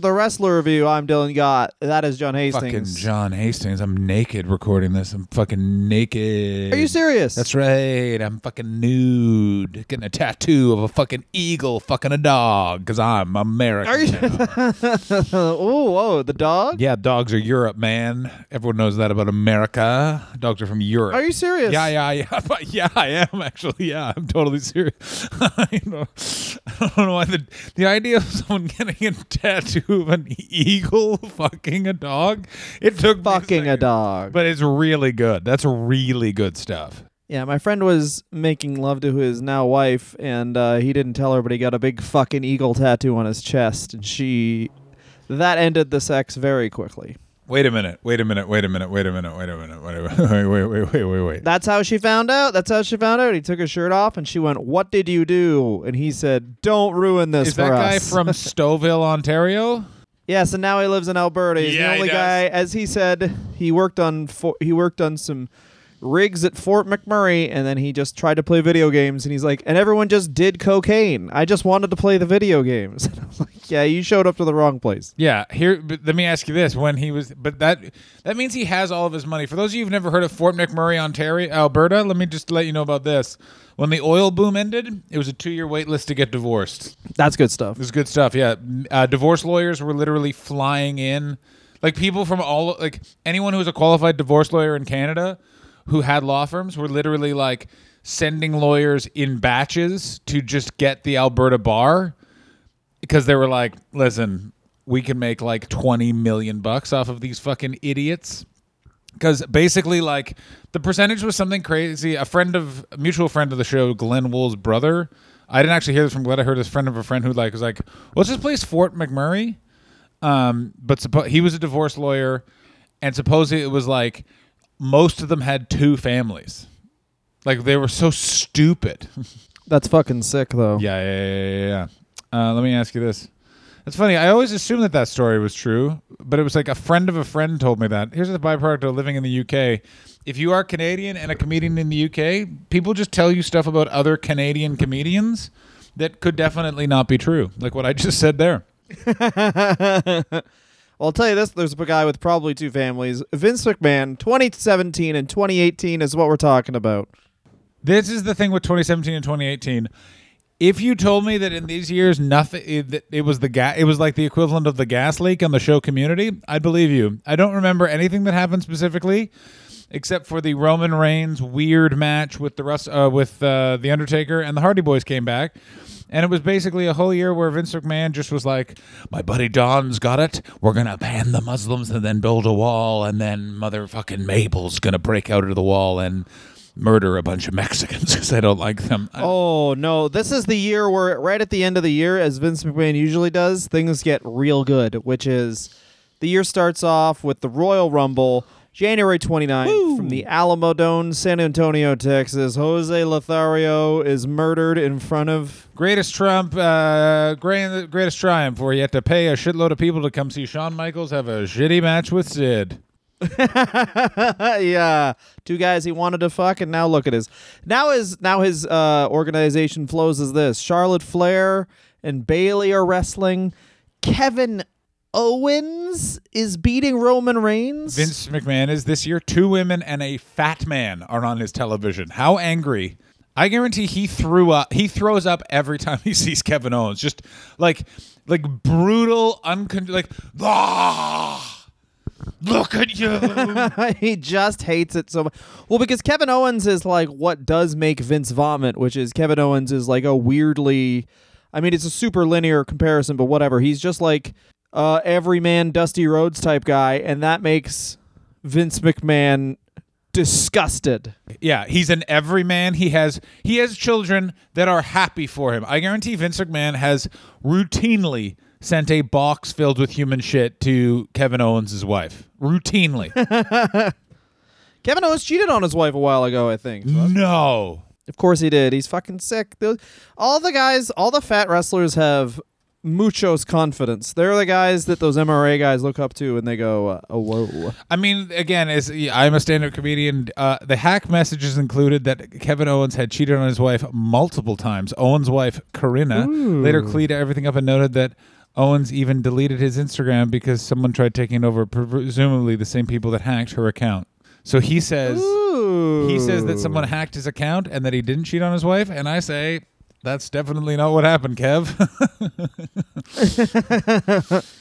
Is the wrestler review. I'm Dylan Gott. That is John Hastings. Fucking Hastings. John Hastings. I'm naked recording this. I'm fucking naked. Are you serious? That's right. I'm fucking nude. Getting a tattoo of a fucking eagle fucking a dog because I'm American. Are you? now. oh, whoa, the dog. yeah, dogs are Europe, man. Everyone knows that about America. Dogs are from Europe. Are you serious? Yeah, yeah, yeah. But yeah, I am actually. Yeah, I'm totally serious. I, know, I don't know why the the idea of someone getting a tattoo of an eagle fucking a dog. It took Fucking a second. dog. but it's really good. That's really good stuff. yeah, my friend was making love to his now wife, and uh, he didn't tell her, but he got a big fucking eagle tattoo on his chest, and she. That ended the sex very quickly. Wait a minute. Wait a minute. Wait a minute. Wait a minute. Wait a minute. Wait a minute. Wait, wait, wait, wait, wait, wait. That's how she found out. That's how she found out. He took his shirt off, and she went, "What did you do?" And he said, "Don't ruin this Is for that guy us." from Stouffville, Ontario? Yes, and now he lives in Alberta. He's Yeah, the he only does. guy, as he said, he worked on fo- he worked on some rigs at Fort McMurray, and then he just tried to play video games. And he's like, and everyone just did cocaine. I just wanted to play the video games. And I was like, yeah, you showed up to the wrong place. Yeah, here. But let me ask you this: When he was, but that that means he has all of his money. For those of you who've never heard of Fort McMurray, Ontario, Alberta, let me just let you know about this. When the oil boom ended, it was a two-year wait list to get divorced. That's good stuff. This is good stuff. Yeah, uh, divorce lawyers were literally flying in, like people from all, like anyone who was a qualified divorce lawyer in Canada, who had law firms, were literally like sending lawyers in batches to just get the Alberta bar because they were like, listen, we can make like 20 million bucks off of these fucking idiots. Because basically, like, the percentage was something crazy. A friend of, a mutual friend of the show, Glenn Wool's brother, I didn't actually hear this from Glenn. I heard this friend of a friend who, like, was like, what's this place, Fort McMurray? Um, but suppo- he was a divorce lawyer, and supposedly it was like most of them had two families. Like, they were so stupid. That's fucking sick, though. Yeah, yeah, yeah, yeah. yeah. Uh, let me ask you this. It's funny. I always assumed that that story was true, but it was like a friend of a friend told me that. Here's the byproduct of living in the UK. If you are Canadian and a comedian in the UK, people just tell you stuff about other Canadian comedians that could definitely not be true, like what I just said there. well, I'll tell you this: there's a guy with probably two families. Vince McMahon, 2017 and 2018 is what we're talking about. This is the thing with 2017 and 2018. If you told me that in these years nothing, it, it was the gas, it was like the equivalent of the gas leak on the show Community, I'd believe you. I don't remember anything that happened specifically, except for the Roman Reigns weird match with the Rus- uh, with uh, the Undertaker and the Hardy Boys came back. And it was basically a whole year where Vince McMahon just was like, "My buddy Don's got it. We're gonna ban the Muslims and then build a wall, and then motherfucking Mabel's gonna break out of the wall and murder a bunch of Mexicans because I don't like them." Oh no! This is the year where, right at the end of the year, as Vince McMahon usually does, things get real good. Which is, the year starts off with the Royal Rumble, January 29th, from the Alamo Dome, San Antonio, Texas. Jose Lothario is murdered in front of. Greatest Trump, uh, great, greatest triumph, where you have to pay a shitload of people to come see Shawn Michaels have a shitty match with Sid. yeah, two guys he wanted to fuck, and now look at his. Now his now his uh, organization flows as this: Charlotte Flair and Bayley are wrestling. Kevin Owens is beating Roman Reigns. Vince McMahon is this year. Two women and a fat man are on his television. How angry! I guarantee he threw up. He throws up every time he sees Kevin Owens. Just like, like brutal, uncon like. Ah, look at you. he just hates it so much. Well, because Kevin Owens is like what does make Vince vomit, which is Kevin Owens is like a weirdly. I mean, it's a super linear comparison, but whatever. He's just like uh, everyman Dusty Rhodes type guy, and that makes Vince McMahon disgusted. Yeah, he's an everyman. He has he has children that are happy for him. I guarantee Vince McMahon has routinely sent a box filled with human shit to Kevin Owens' wife. Routinely. Kevin Owens cheated on his wife a while ago, I think. no. Of course he did. He's fucking sick. All the guys, all the fat wrestlers have muchos confidence. They're the guys that those MRA guys look up to, and they go, uh, "Oh, whoa." I mean, again, as I'm a stand-up comedian, uh, the hack messages included that Kevin Owens had cheated on his wife multiple times. Owens' wife, Corinna, later cleared everything up and noted that Owens even deleted his Instagram because someone tried taking over, presumably the same people that hacked her account. So he says Ooh. he says that someone hacked his account and that he didn't cheat on his wife, and I say that's definitely not what happened, Kev.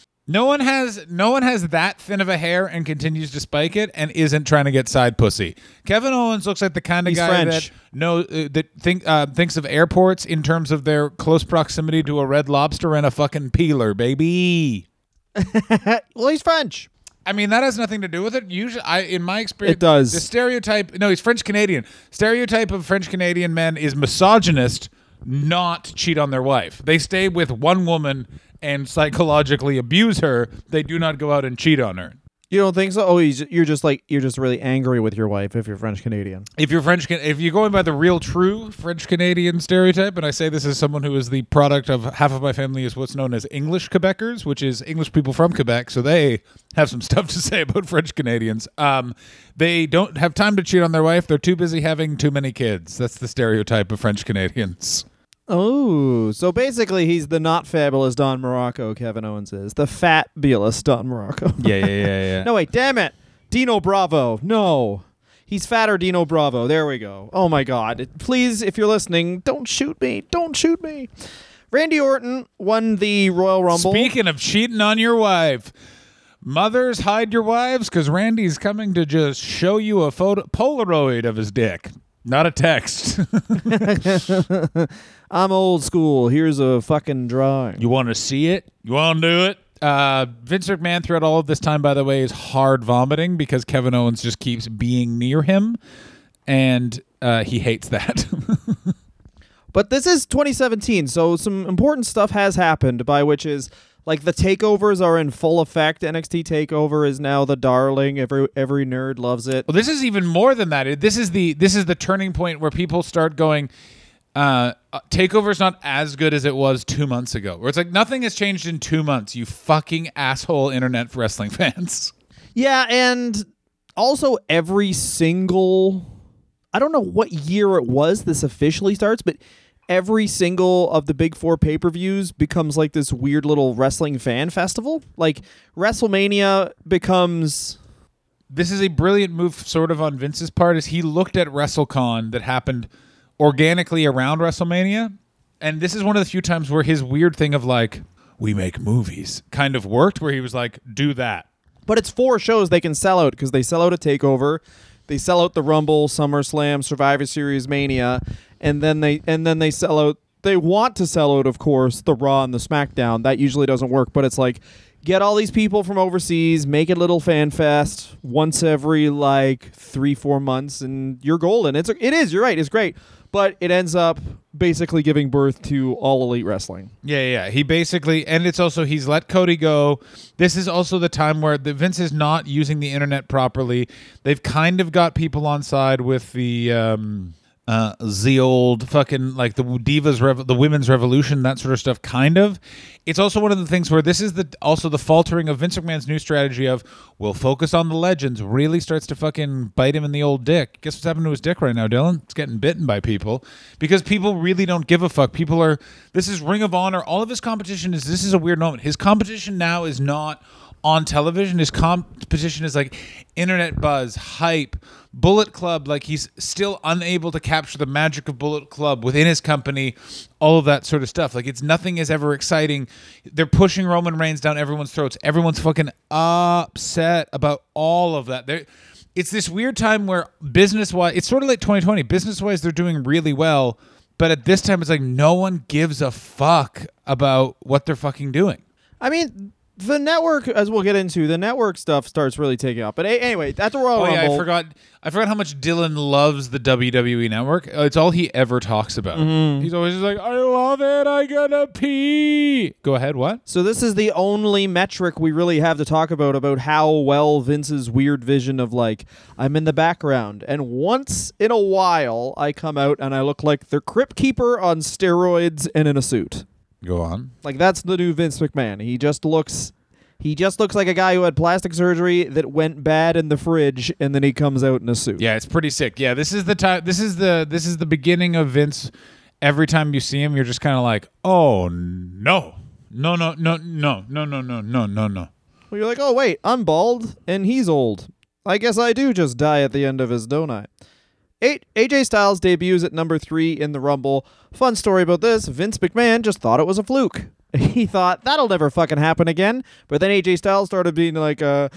no one has no one has that thin of a hair and continues to spike it and isn't trying to get side pussy. Kevin Owens looks like the kind of He's guy French. that no uh, that think uh, thinks of airports in terms of their close proximity to a red lobster and a fucking peeler, baby. well, he's French. I mean, that has nothing to do with it. Usually, I in my experience, It does. The stereotype. No, he's French Canadian. Stereotype of French Canadian men is misogynist, not cheat on their wife. They stay with one woman and psychologically abuse her. They do not go out and cheat on her. You don't think so? Oh, you're just like you're just really angry with your wife if you're French Canadian. If you're French, if you're going by the real, true French Canadian stereotype, and I say this as someone who is the product of half of my family is what's known as English Quebecers, which is English people from Quebec, so they have some stuff to say about French Canadians. Um, they don't have time to cheat on their wife; they're too busy having too many kids. That's the stereotype of French Canadians. Oh, so basically he's the not fabulous Don Muraco. Kevin Owens is the fat fabulous Don Muraco. Yeah, yeah, yeah, yeah. no, wait, damn it, Dino Bravo. No, he's fatter Dino Bravo. There we go. Oh my God, please, if you're listening, don't shoot me. Don't shoot me. Randy Orton won the Royal Rumble. Speaking of cheating on your wife, mothers hide your wives because Randy's coming to just show you a photo Polaroid of his dick, not a text. I'm old school. Here's a fucking drawing. You want to see it? You want to do it? Uh, Vince McMahon throughout all of this time, by the way, is hard vomiting because Kevin Owens just keeps being near him, and uh, he hates that. But this is 2017, so some important stuff has happened, by which is like the takeovers are in full effect. NXT Takeover is now the darling. Every every nerd loves it. well, this is even more than that. This is the this is the turning point where people start going. Uh, uh, Takeover's not as good as it was two months ago. Where it's like nothing has changed in two months. You fucking asshole internet wrestling fans. Yeah, and also every single I don't know what year it was this officially starts, but every single of the big four pay per views becomes like this weird little wrestling fan festival. Like WrestleMania becomes this is a brilliant move sort of on Vince's part is he looked at WrestleCon that happened organically around WrestleMania and this is one of the few times where his weird thing of like we make movies kind of worked where he was like do that. But it's four shows they can sell out because they sell out a takeover, they sell out the Rumble, SummerSlam, Survivor Series, Mania, and then they and then they sell out. They want to sell out, of course, the Raw and the SmackDown. That usually doesn't work, but it's like get all these people from overseas, make a little fan fest once every like three four months, and you're golden. It's it is. You're right. It's great, but it ends up basically giving birth to all elite wrestling. Yeah, yeah. He basically, and it's also he's let Cody go. This is also the time where the Vince is not using the internet properly. They've kind of got people on side with the um, uh, the old fucking like the divas, the women's revolution, that sort of stuff. Kind of. It's also one of the things where this is the also the faltering of Vince McMahon's new strategy of we'll focus on the legends. Really starts to fucking bite him in the old dick. Guess what's happening to his dick right now, Dylan? It's getting bitten by people because people really don't give a fuck. People are. This is Ring of Honor. All of his competition is. This is a weird moment. His competition now is not on television. His competition is like internet buzz, hype, Bullet Club. Like he's still unable to capture the magic of Bullet Club within his company, all of that sort of stuff. Like it's nothing is ever exciting. They're pushing Roman Reigns down everyone's throats. Everyone's fucking upset about all of that. They're, it's this weird time where business wise, it's sort of like 2020. Business wise, they're doing really well. But at this time, it's like no one gives a fuck about what they're fucking doing. I mean, the network, as we'll get into, the network stuff starts really taking off. But a- anyway, that's the Royal Oh yeah, I forgot. I forgot how much Dylan loves the WWE Network. Uh, It's all he ever talks about. He's always just like, "I love it. I gotta pee." Go ahead. What? So this is the only metric we really have to talk about about how well Vince's weird vision of like I'm in the background and once in a while I come out and I look like the crypt keeper on steroids and in a suit. Go on. Like that's the new Vince McMahon. He just looks he just looks like a guy who had plastic surgery that went bad in the fridge and then he comes out in a suit. Yeah, it's pretty sick. Yeah, this is the time. This is the this is the beginning of Vince. Every time you see him, you're just kind of like, "Oh no." no, no, no, no, no, no, no, no, no, no. Well, you're like, oh wait, I'm bald and he's old. I guess I do just die at the end of his, don't I? AJ Styles debuts at number three in the Rumble. Fun story about this: Vince McMahon just thought it was a fluke. He thought that'll never fucking happen again. But then AJ Styles started being like, uh,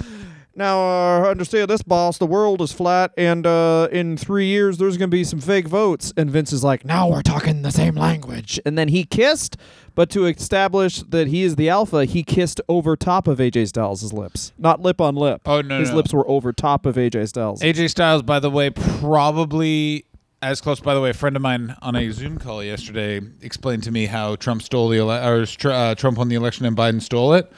now uh, understand this, boss. The world is flat, and uh, in three years there's gonna be some fake votes. And Vince is like, now we're talking the same language. And then he kissed, but to establish that he is the alpha, he kissed over top of AJ Styles' lips, not lip on lip. Oh, no, his no. lips were over top of AJ Styles. AJ Styles, by the way, probably as close. By the way, a friend of mine on a Zoom call yesterday explained to me how Trump stole the ele- or uh, Trump won the election and Biden stole it.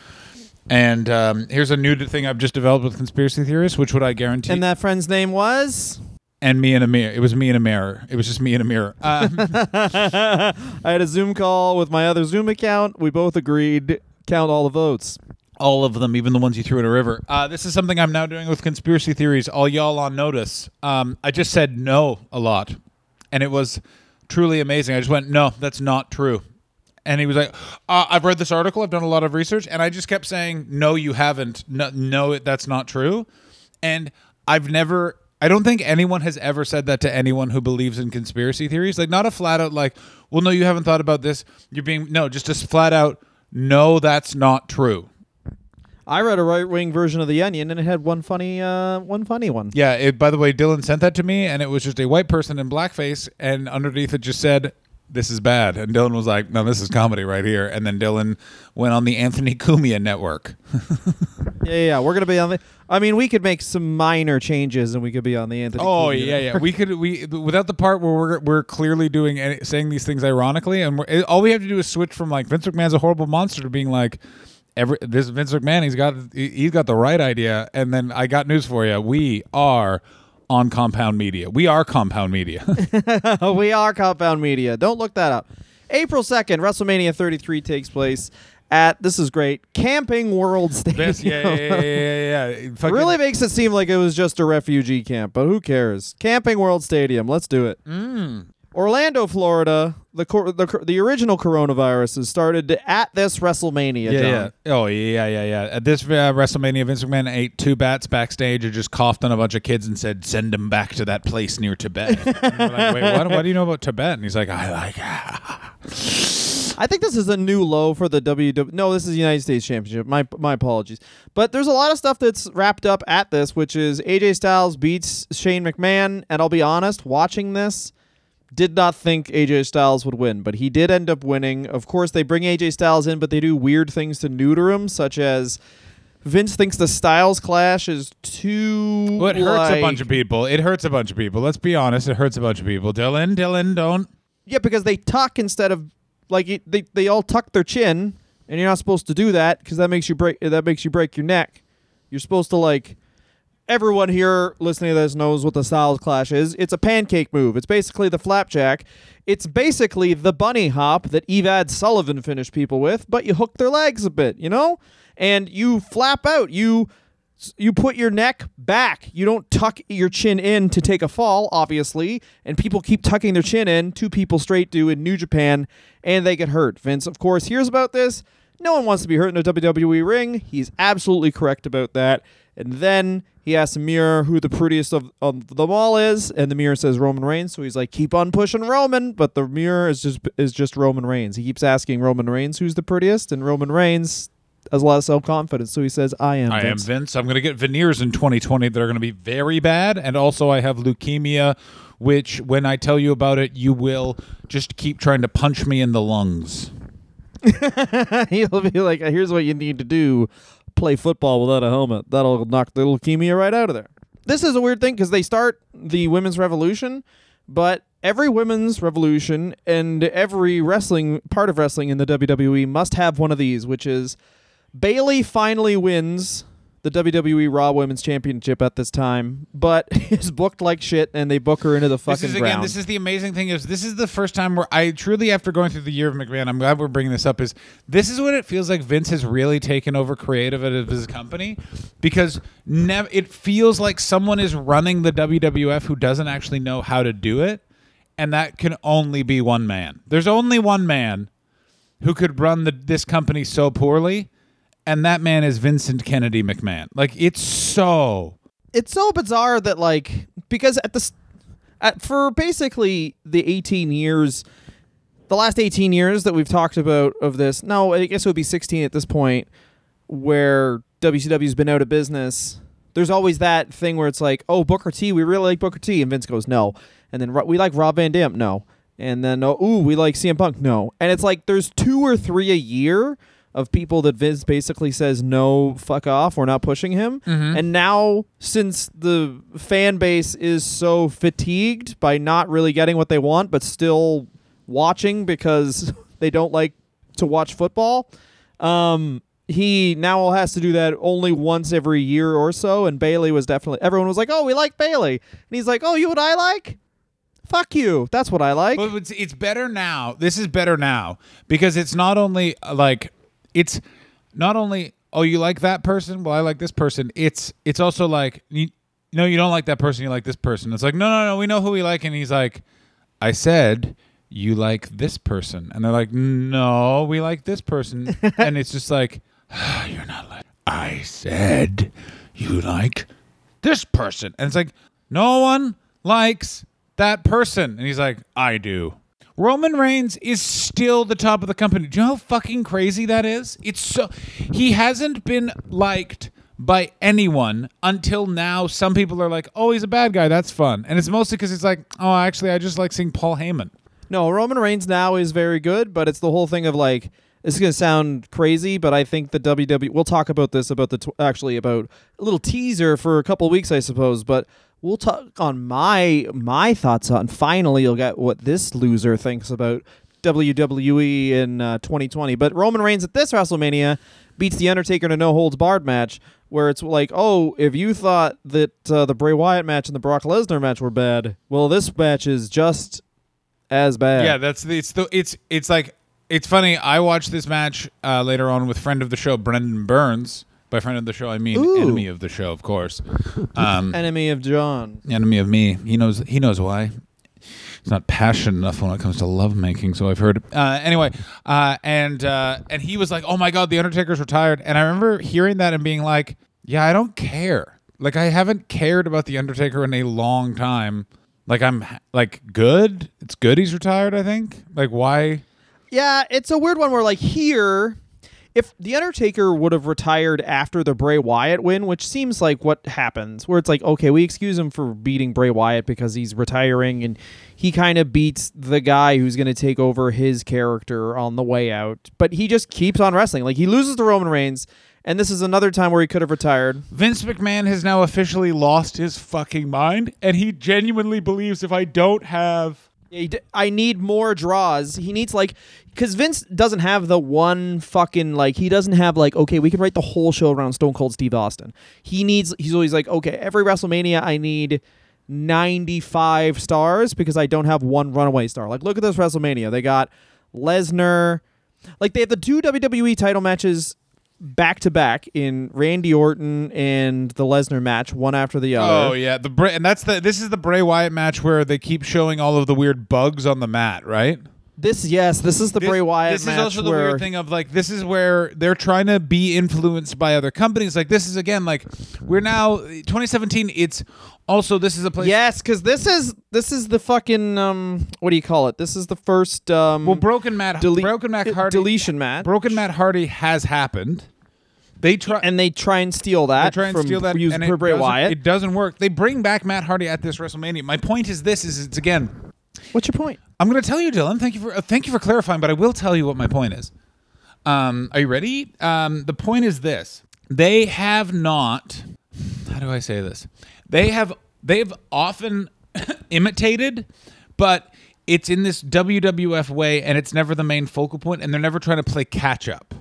And um, here's a new thing I've just developed with conspiracy theorists, which would I guarantee? and that friend's name was. and me in a mirror. It was me in a mirror. It was just me in a mirror. Um, I had a Zoom call with my other Zoom account. We both agreed count all the votes. all of them, even the ones you threw in a river. Uh, this is something I'm now doing with conspiracy theories. All y'all on notice. Um, I just said no a lot, and it was truly amazing. I just went, no, that's not true. And he was like, uh, I've read this article. I've done a lot of research, and I just kept saying, no, you haven't. No, no, that's not true. And I've never. I don't think anyone has ever said that to anyone who believes in conspiracy theories. Like, not a flat out like, well, no, you haven't thought about this. You're being no, just a flat out, no, that's not true. I read a right wing version of the Onion, and it had one funny, uh, one funny one. Yeah. It, by the way, Dylan sent that to me, and it was just a white person in blackface, and underneath it just said, "This is bad." And Dylan was like, "No, this is comedy right here." And then Dylan went on the Anthony Cumia network. Yeah, yeah, yeah. We're gonna be on the. I mean, we could make some minor changes, and we could be on the Anthony. Oh Cumia. yeah, yeah. We could we without the part where we're we're clearly doing any, saying these things ironically, and we're, all we have to do is switch from like Vince McMahon's a horrible monster to being like. Every, this Vince McMahon, he's got he's got the right idea, and then I got news for you. We are on Compound Media. We are Compound Media. we are Compound Media. Don't look that up. April second, WrestleMania 33 takes place at. This is great. Camping World Stadium. This, yeah, yeah, yeah, yeah, yeah. Really makes it seem like it was just a refugee camp, but who cares? Camping World Stadium. Let's do it. Mm. Orlando, Florida. The, cor- the the original coronavirus has started at this WrestleMania. Yeah, John. yeah. Oh, yeah, yeah, yeah. At this uh, WrestleMania, Vince McMahon ate two bats backstage and just coughed on a bunch of kids and said, "Send them back to that place near Tibet." Like, Wait, what? What do you know about Tibet? And he's like, "I like." I think this is a new low for the WWE. No, this is the United States Championship. My my apologies. But there's a lot of stuff that's wrapped up at this, which is AJ Styles beats Shane McMahon, and I'll be honest, watching this, did not think AJ Styles would win, but he did end up winning. Of course, they bring AJ Styles in, but they do weird things to neuter him, such as Vince thinks the Styles clash is too. Well, it hurts a bunch of people. It hurts a bunch of people. Let's be honest. It hurts a bunch of people. Dylan, Dylan, don't. Yeah, because they tuck instead of like they they all tuck their chin, and you're not supposed to do that because that makes you break that makes you break your neck. You're supposed to like. Everyone here listening to this knows what the Styles Clash is. It's a pancake move. It's basically the flapjack. It's basically the bunny hop that Evad Sullivan finished people with, but you hook their legs a bit, you know, and you flap out. You you put your neck back. You don't tuck your chin in to take a fall, obviously. And people keep tucking their chin in. Two people straight do in New Japan, and they get hurt. Vince, of course, hears about this. No one wants to be hurt in a WWE ring. He's absolutely correct about that. And then he asks the mirror who the prettiest of, of them all is, and the mirror says Roman Reigns. So he's like, "Keep on pushing Roman," but the mirror is just is just Roman Reigns. He keeps asking Roman Reigns who's the prettiest, and Roman Reigns has a lot of self confidence. So he says, "I am." I am Vince." Vince. I'm going to get veneers in 2020 that are going to be very bad. And also, I have leukemia, which, when I tell you about it, you will just keep trying to punch me in the lungs. He'll be like, "Here's what you need to do: play football without a helmet. That'll knock the leukemia right out of there." This is a weird thing because they start the women's revolution, but every women's revolution and every wrestling part of wrestling in the WWE must have one of these, which is Bayley finally wins the WWE Raw Women's Championship at this time, but is booked like shit, and they book her into the fucking This is ground. again. This is the amazing thing is this is the first time where I truly, after going through the year of McMahon, I'm glad we're bringing this up. Is this is what it feels like? Vince has really taken over creative of his company because nev- it feels like someone is running the WWF who doesn't actually know how to do it, and that can only be one man. There's only one man who could run the this company so poorly, and that man is Vincent Kennedy McMahon. Like it's so it's so bizarre that like because at the at for basically the 18 years the last 18 years that we've talked about of this no i guess it would be 16 at this point where wcw's been out of business there's always that thing where it's like oh booker t we really like booker t and vince goes no. And then we like rob van dam no. And then oh ooh we like cm punk no. And it's like there's two or three a year of people that Vince basically says no, fuck off, we're not pushing him. And now, since the fan base is so fatigued by not really getting what they want, but still watching because they don't like to watch football, um, he now has to do that only once every year or so. And Bayley was definitely everyone was like, "Oh, we like Bayley," and he's like, "Oh, you what I like? Fuck you. That's what I like." But it's, it's better now. This is better now because it's not only uh, like it's not only oh you like that person, well I like this person. It's it's also like you, no you don't like that person, you like this person. It's like no no no we know who we like, and he's like I said you like this person, and they're like no we like this person, and it's just like ah, you're not like I said you like this person. And it's like, no one likes that person. And he's like, I do. Roman Reigns is still the top of the company. Do you know how fucking crazy that is? It's so he hasn't been liked by anyone until now. Some people are like, "Oh, he's a bad guy. That's fun." And it's mostly because it's like, "Oh, actually, I just like seeing Paul Heyman." No, Roman Reigns now is very good, but it's the whole thing of like this is gonna sound crazy, but I think the WWE. We'll talk about this about the tw- actually about a little teaser for a couple weeks, I suppose. But we'll talk on my my thoughts on. Finally, you'll get what this loser thinks about WWE in uh, 2020. But Roman Reigns at this WrestleMania beats the Undertaker in a no holds barred match, where it's like, oh, if you thought that uh, the Bray Wyatt match and the Brock Lesnar match were bad, well, this match is just as bad. Yeah, that's the, it's the it's it's like it's funny. I watched this match uh, later on with friend of the show Brendon Burns. By friend of the show, I mean Ooh. enemy of the show, of course. Um, enemy of John. enemy of me. He knows. He knows why. He's not passionate enough when it comes to lovemaking. So I've heard. Uh, anyway, uh, and uh, and he was like, "Oh my god, the Undertaker's retired." And I remember hearing that and being like, "Yeah, I don't care. Like I haven't cared about the Undertaker in a long time. Like I'm like good. It's good he's retired. I think. Like why?" Yeah, it's a weird one where like here if the Undertaker would have retired after the Bray Wyatt win, which seems like what happens, where it's like, okay, we excuse him for beating Bray Wyatt because he's retiring and he kind of beats the guy who's going to take over his character on the way out. But he just keeps on wrestling. Like he loses to Roman Reigns, and this is another time where he could have retired. Vince McMahon has now officially lost his fucking mind, and he genuinely believes if I don't have d- I need more draws. He needs like because Vince doesn't have the one fucking like he doesn't have like okay we can write the whole show around Stone Cold Steve Austin. He needs he's always like okay every WrestleMania I need 95 stars because I don't have one runaway star. Like look at this WrestleMania. They got Lesnar like they have the two WWE title matches back to back in Randy Orton and the Lesnar match one after the other. Oh yeah, the Bray, and that's the this is the Bray Wyatt match where they keep showing all of the weird bugs on the mat, right? This yes, this is the This- Bray Wyatt This is also the weird thing of like this is where they're trying to be influenced by other companies. Like this is again like we're now 2017. It's also this is a place. Yes, because this is this is the fucking um what do you call it? This is the first um Well, Broken Matt, dele- Broken Matt Hardy, deletion match, Broken Matt Hardy has happened. They try and they try and steal They that. try and from steal that, and for it Bray doesn't- Wyatt. It doesn't work. They bring back Matt Hardy at this WrestleMania. My point is this: is it's again. What's your point? I'm going to tell you, Dylan. Thank you for uh, thank you for clarifying, but I will tell you what my point is. Um, are you ready? Um, the point is this: they have not. How do I say this? They have they've often imitated, but it's in this WWF way, and it's never the main focal point, and they're never trying to play catch up.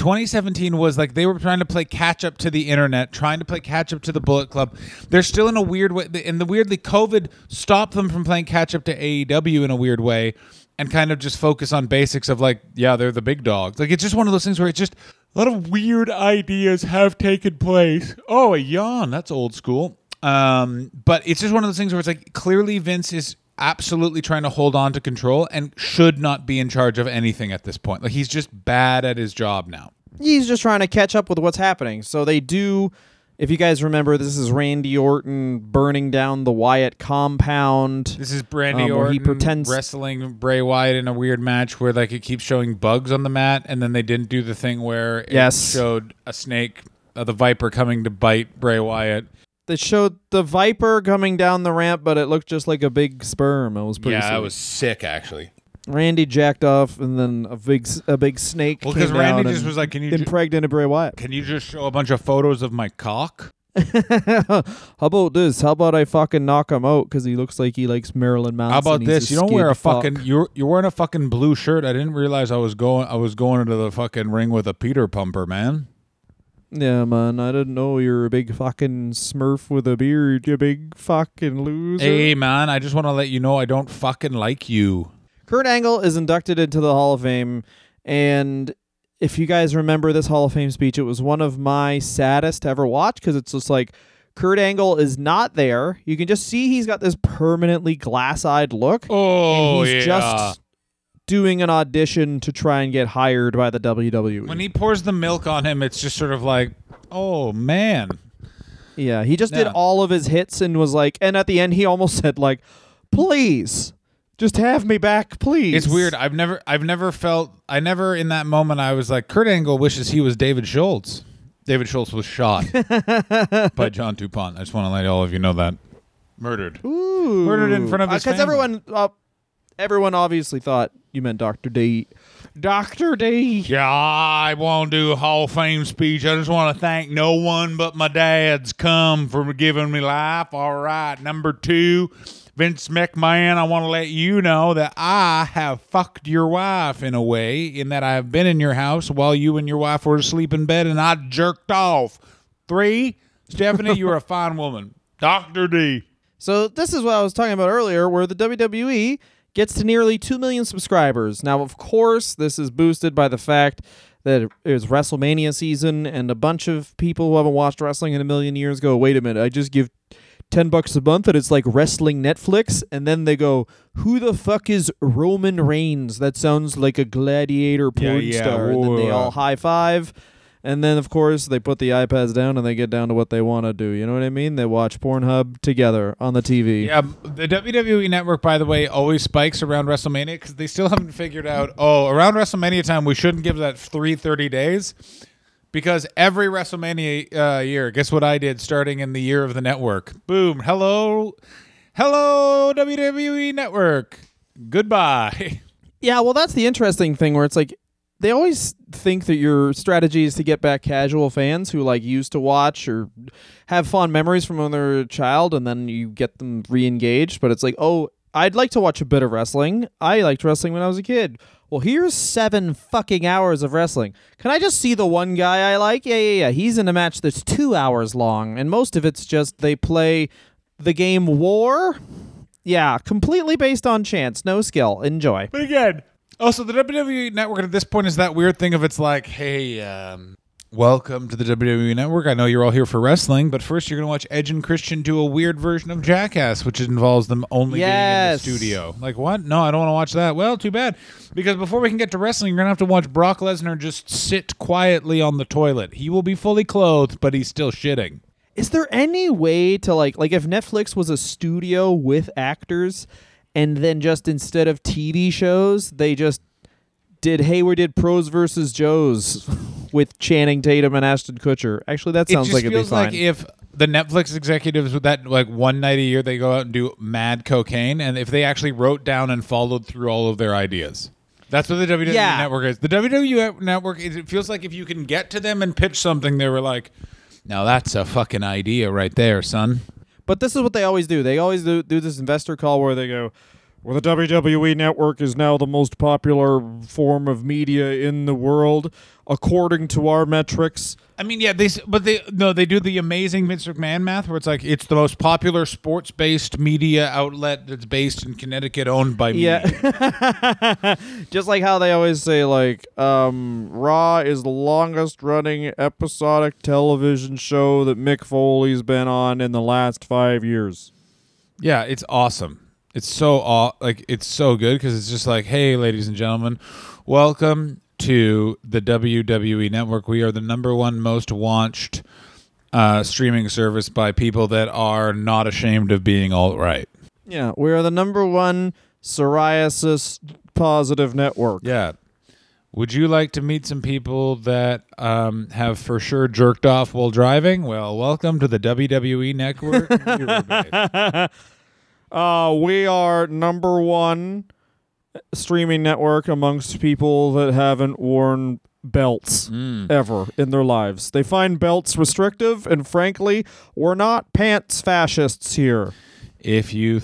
2017 was like they were trying to play catch up to the internet, trying to play catch up to the Bullet Club. They're still in a weird way, and the weirdly COVID stopped them from playing catch up to AEW in a weird way, and kind of just focus on basics of like, yeah, they're the big dogs. Like it's just one of those things where it's just a lot of weird ideas have taken place. Oh, a yawn, that's old school. Um, but it's just one of those things where it's like clearly Vince is absolutely trying to hold on to control and should not be in charge of anything at this point. Like he's just bad at his job now. He's just trying to catch up with what's happening. So they do. If you guys remember, this is Randy Orton burning down the Wyatt compound. This is Brandy Um, Orton he pretends- wrestling Bray Wyatt in a weird match where like it keeps showing bugs on the mat, and then they didn't do the thing where it Yes. showed a snake, uh, the Viper coming to bite Bray Wyatt. They showed the Viper coming down the ramp, but it looked just like a big sperm. It was pretty. yeah, sweet. it was sick actually. Randy jacked off, and then a big s- a big snake. Well, because Randy just was like, "Can you ju- impregnated Bray Wyatt. can you just show a bunch of photos of my cock?" How about this? How about I fucking knock him out because he looks like he likes Marilyn Manson. How about this? You don't wear a scared fucking you're you're wearing a fucking blue shirt. I didn't realize I was going I was going into the fucking ring with a Peter pumper, man. Yeah, man. I didn't know you're a big fucking Smurf with a beard. You big fucking loser. Hey man, I just want to let you know I don't fucking like you. Kurt Angle is inducted into the Hall of Fame, and if you guys remember this Hall of Fame speech, it was one of my saddest to ever watch because it's just like Kurt Angle is not there. You can just see he's got this permanently glass-eyed look, Oh and he's yeah. just doing an audition to try and get hired by the. WWE. when he pours the milk on him, it's just sort of like, oh man. Yeah, he just did Yeah. all of his hits and was like, and at the end he almost said like, "Please, just have me back, please." It's weird. I've never I've never felt I never in that moment I was like Kurt Angle wishes he was David Schultz. David Schultz was shot by John du Pont. I just want to let all of you know that. Murdered. Ooh. Murdered in front of his because family. everyone, uh, everyone obviously thought you meant Doctor D. Doctor D. Yeah, I won't do a Hall of Fame speech. I just want to thank no one but my dad's come for giving me life. All right. Number two, Vince McMahon, I want to let you know that I have fucked your wife in a way, in that I have been in your house while you and your wife were asleep in bed and I jerked off. Three, Stephanie, you're a fine woman. Dr. D. So this is what I was talking about earlier, where the WWE gets to nearly two million subscribers. Now, of course, this is boosted by the fact that it was WrestleMania season, and a bunch of people who haven't watched wrestling in a million years go, "Wait a minute, I just give." 10 bucks a month and it's like wrestling Netflix and then they go who the fuck is Roman Reigns that sounds like a gladiator porn yeah, star and then they all high five and then of course they put the iPads down and they get down to what they want to do you know what I mean they watch Pornhub together on the TV Yeah, the WWE Network, by the way, always spikes around WrestleMania because they still haven't figured out. Oh, around WrestleMania time, we shouldn't give that three thirty days because every WrestleMania uh, year, guess what I did starting in the year of the network? Boom! Hello, hello WWE Network. Goodbye. Yeah, well, that's the interesting thing where it's like they always think that your strategy is to get back casual fans who like used to watch or have fond memories from when they were a child, and then you get them re-engaged. But it's like, oh, I'd like to watch a bit of wrestling. I liked wrestling when I was a kid. Well, here's seven fucking hours of wrestling. Can I just see the one guy I like? Yeah, yeah, yeah. He's in a match that's two hours long, and most of it's just they play the game War. Yeah, completely based on chance, no skill. Enjoy. But again, also the WWE Network at this point is that weird thing of it's like, hey, um, welcome to the WWE Network. I know you're all here for wrestling, but first you're gonna watch Edge and Christian do a weird version of Jackass, which involves them only Yes. being in the studio. Like what? No, I don't want to watch that. Well, too bad, because before we can get to wrestling, you're gonna have to watch Brock Lesnar just sit quietly on the toilet. He will be fully clothed, but he's still shitting. Is there any way to like like if Netflix was a studio with actors and then just instead of TV shows, they just did hey we did pros versus Joes with Channing Tatum and Ashton Kutcher. Actually that sounds just like it'd be feels fine. like if the Netflix executives with that like one night a year they go out and do mad cocaine, and if they actually wrote down and followed through all of their ideas. That's what the WWE Yeah. network is. The WWE network is it feels like if you can get to them and pitch something, they were like, "Now that's a fucking idea right there, son." But this is what they always do. They always do, do this investor call where they go, Well, the WWE network is now the most popular form of media in the world, according to our metrics. I mean, yeah, they but they no, they do the amazing Vince McMahon math where it's like it's the most popular sports-based media outlet that's based in Connecticut, owned by me. Yeah. Just like how they always say, like, um, Raw is the longest running episodic television show that Mick Foley's been on in the last five years. Yeah, it's awesome. It's so aw- like it's so good because it's just like, hey, ladies and gentlemen, welcome to the WWE Network. We are the number one most watched uh, streaming service by people that are not ashamed of being alt right. Yeah, we are the number one psoriasis positive network. Yeah. Would you like to meet some people that um, have for sure jerked off while driving? Well, welcome to the WWE Network. Uh, we are number one streaming network amongst people that haven't worn belts Mm. ever in their lives. They find belts restrictive, and frankly, we're not pants fascists here. If you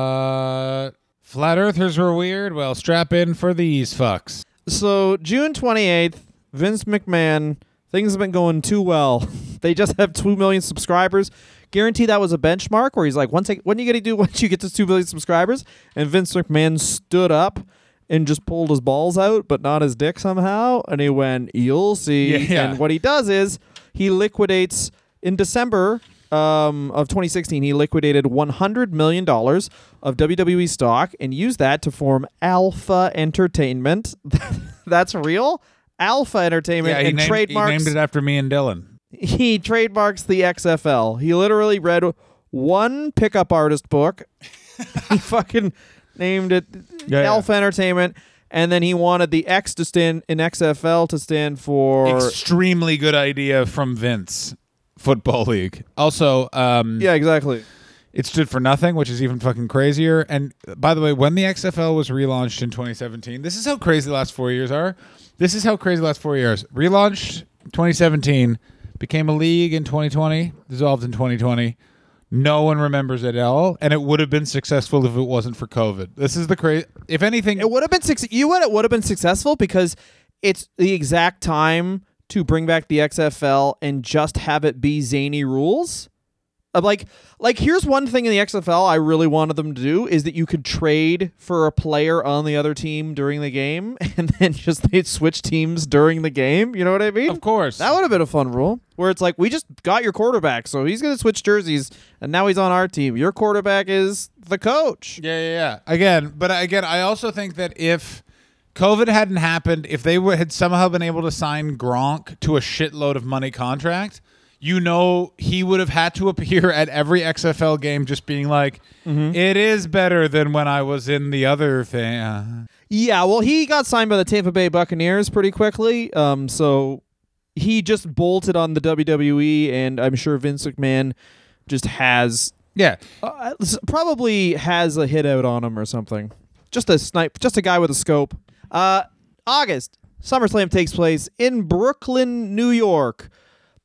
thought flat earthers were weird, well, strap in for these fucks. So, June 28th, Vince McMahon, things have been going too well. they just have 2 million subscribers. Guarantee that was a benchmark where he's like, once I, when are you going to do once you get to 2 million subscribers? And Vince McMahon stood up and just pulled his balls out, but not his dick somehow. And he went, you'll see. Yeah, yeah. And what he does is he liquidates in December um, of 2016, he liquidated $100 million of WWE stock and used that to form Alpha Entertainment. That's real? Alpha Entertainment Yeah, and named, he named it after me and Dylan. He trademarks the XFL. He literally read one pickup artist book. he fucking named it Yeah, yeah. Entertainment. And then he wanted the X to stand in XFL to stand for Extremely good idea from Vince. Football League. Also, um, yeah, exactly. it stood for nothing, which is even fucking crazier. And by the way, when the XFL was relaunched in 2017, this is how crazy the last four years are. This is how crazy the last four years. Relaunched 2017, became a league in 2020, dissolved in 2020. No one remembers it at all, and it would have been successful if it wasn't for COVID. This is the crazy. If anything, It would have been suc- you would it would have been successful because it's the exact time to bring back the XFL and just have it be zany rules. Like like here's one thing in the XFL I really wanted them to do is that you could trade for a player on the other team during the game and then just they'd switch teams during the game. You know what I mean? of course, That would have been a fun rule where it's like we just got your quarterback, so he's gonna switch jerseys and now he's on our team. Your quarterback is the coach. Yeah, yeah, yeah. Again, but again, I also think that if COVID hadn't happened, if they would, had somehow been able to sign Gronk to a shitload of money contract, you know, he would have had to appear at every XFL game, just being like, "It is better than when I was in the other thing." Yeah, well, he got signed by the Tampa Bay Buccaneers pretty quickly. Um, so he just bolted on the WWE, and I'm sure Vince McMahon just has Yeah, uh, probably has a hit out on him or something. Just a snipe, just a guy with a scope. Uh, August SummerSlam takes place in Brooklyn, New York.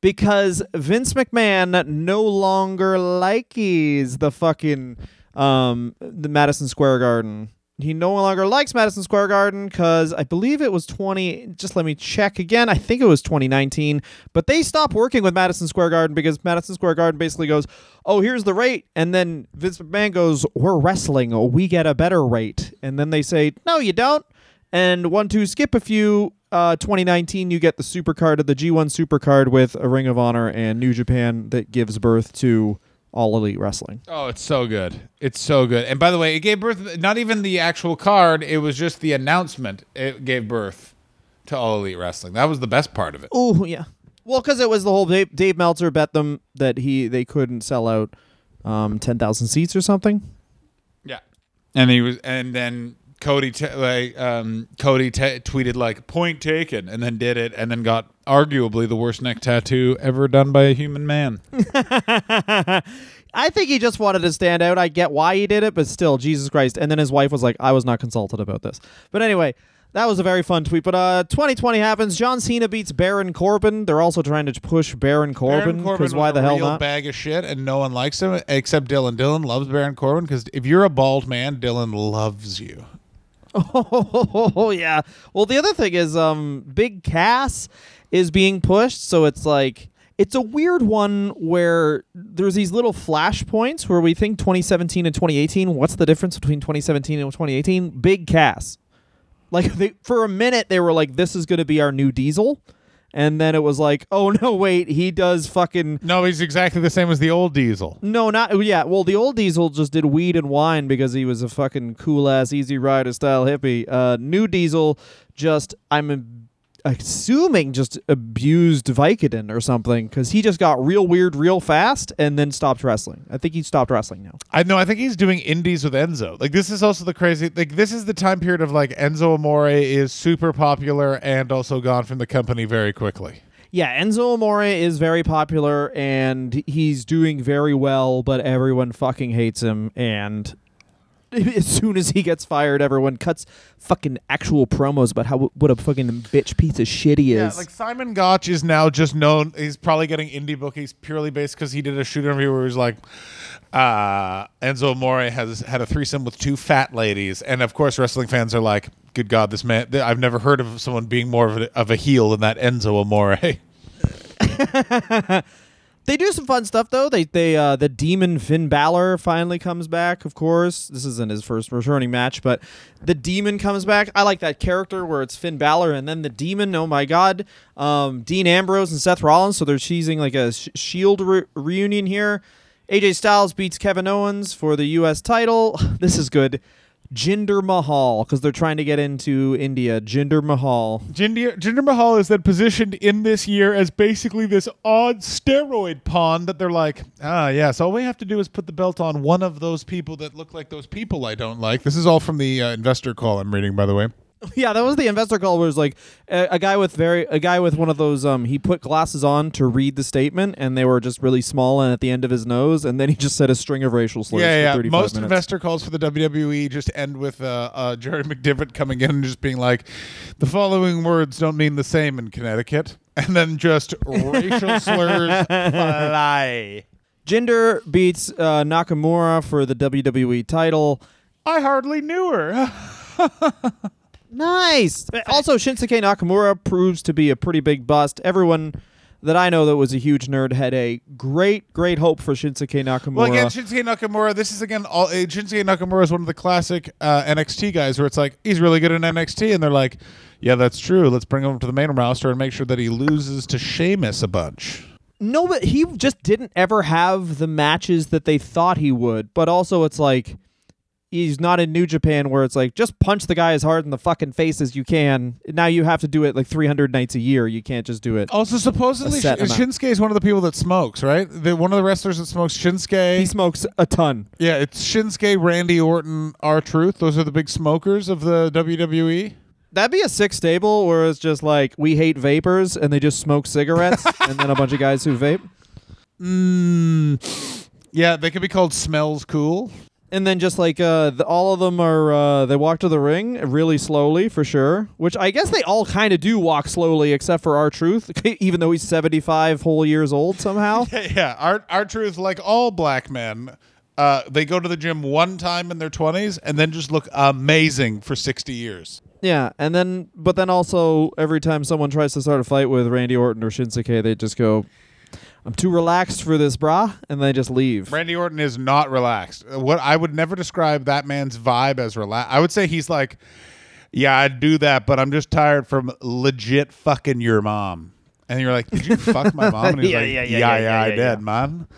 Because Vince McMahon no longer likes the fucking um the Madison Square Garden. He no longer likes Madison Square Garden because I believe it was 20. Just let me check again. I think it was 2019. But they stopped working with Madison Square Garden because Madison Square Garden basically goes, oh, here's the rate. And then Vince McMahon goes, we're wrestling. We get a better rate. And then they say, no, you don't. And one, two, skip a few. Uh, 2019, you get the super card of the G1 super card with a Ring of Honor and New Japan that gives birth to All Elite Wrestling. Oh, it's so good. It's so good. And by the way, it gave birth not even the actual card, it was just the announcement. It gave birth to All Elite Wrestling. That was the best part of it. Oh yeah. Well, because it was the whole Dave, Dave Meltzer bet them that he they couldn't sell out um, ten thousand seats or something. Yeah. And he was and then Cody t- like um Cody t- tweeted like point taken and then did it and then got arguably the worst neck tattoo ever done by a human man. I think he just wanted to stand out. I get why he did it, but still, Jesus Christ. And then his wife was like, "I was not consulted about this." But anyway, that was a very fun tweet. But uh, 2020 happens. John Cena beats Baron Corbin. They're also trying to push Baron Corbin because why the a hell real not? bag of shit and no one likes him except Dylan. Dylan loves Baron Corbin because if you're a bald man, Dylan loves you. Oh yeah. Well, the other thing is, um, Big Cass is being pushed, so it's like it's a weird one where there's these little flashpoints where we think 2017 and 2018. What's the difference between 2017 and 2018? Big Cass. Like they, for a minute, they were like, "This is going to be our new Diesel," and then it was like, oh no, wait, he does fucking No, he's exactly the same as the old Diesel. no, not yeah. Well, the old Diesel just did weed and wine because he was a fucking cool ass Easy Rider style hippie. Uh, new Diesel just I'm a- assuming just abused Vicodin or something because he just got real weird real fast and then stopped wrestling. I think he stopped wrestling now. I know. I think he's doing indies with Enzo. Like this is also the crazy. Like this is the time period of like Enzo Amore is super popular and also gone from the company very quickly. Yeah, Enzo Amore is very popular and he's doing very well, but everyone fucking hates him. And as soon as he gets fired, everyone cuts fucking actual promos about how what a fucking bitch piece of shit he is. Yeah, like Simon Gotch is now just known. He's probably getting indie bookings purely based because he did a shoot interview where he was like, uh, Enzo Amore has had a threesome with two fat ladies, and of course, wrestling fans are like, "Good God, this man! th- I've never heard of someone being more of a, of a heel than that Enzo Amore." They do some fun stuff though. They they uh, the demon Finn Balor finally comes back. Of course, this isn't his first returning match, but the demon comes back. I like that character where it's Finn Balor and then the demon. Oh my god, um, Dean Ambrose and Seth Rollins. So they're cheesing like a sh- Shield re- reunion here. AJ Styles beats Kevin Owens for the U.S. title. This is good. Jinder Mahal because they're trying to get into India. Jinder Mahal. Jinder, Jinder Mahal is then positioned in this year as basically this odd steroid pawn that they're like, ah, yes, all we have to do is put the belt on one of those people that look like those people I don't like. This is all from the uh, investor call I'm reading, by the way. Yeah, that was the investor call. Where it was like a, a guy with very a guy with one of those. Um, he put glasses on to read the statement, and they were just really small and at the end of his nose, and then he just said a string of racial slurs. yeah, for yeah. 35 Most minutes. investor calls for the WWE just end with uh, uh, Jerry McDevitt coming in and just being like, the following words don't mean the same in Connecticut. And then just racial slurs fly. Jinder beats uh, Nakamura for the WWE title. I hardly knew her. Nice. Also, Shinsuke Nakamura proves to be a pretty big bust. Everyone that I know that was a huge nerd had a great, great hope for Shinsuke Nakamura. Well, again, Shinsuke Nakamura. This is again all. Uh, Shinsuke Nakamura is one of the classic uh, NXT guys where it's like he's really good in NXT, and they're like, "Yeah, that's true. Let's bring him to the main roster and make sure that he loses to Sheamus a bunch." No, but he just didn't ever have the matches that they thought he would. But also, it's like he's not in New Japan where it's like just punch the guy as hard in the fucking face as you can. Now you have to do it like 300 nights a year. You can't just do it. Also, supposedly Sh- Shinsuke is one of the people that smokes, right? The, one of the wrestlers that smokes. Shinsuke. He smokes a ton. yeah, it's Shinsuke, Randy Orton, R Truth. Those are the big smokers of the. WWE. That'd be a sick stable where it's just like we hate vapors and they just smoke cigarettes and then a bunch of guys who vape. Mm, yeah, they could be called Smells Cool. And then just like uh, the, all of them are uh, they walk to the ring really slowly for sure. Which I guess they all kind of do walk slowly, except for R Truth, even though he's seventy five whole years old somehow. yeah, our R Truth, like all black men, uh, they go to the gym one time in their twenties and then just look amazing for sixty years. yeah, and then but then also every time someone tries to start a fight with Randy Orton or Shinsuke, they just go, "I'm too relaxed for this, brah," and they just leave. Randy Orton is not relaxed. Uh, What I would never describe that man's vibe as relaxed. I would say he's like, yeah, I'd do that, but I'm just tired from legit fucking your mom. And you're like, did you fuck my mom? And he's Yeah, like, yeah, yeah, yeah, yeah, yeah, I yeah, did, yeah. man.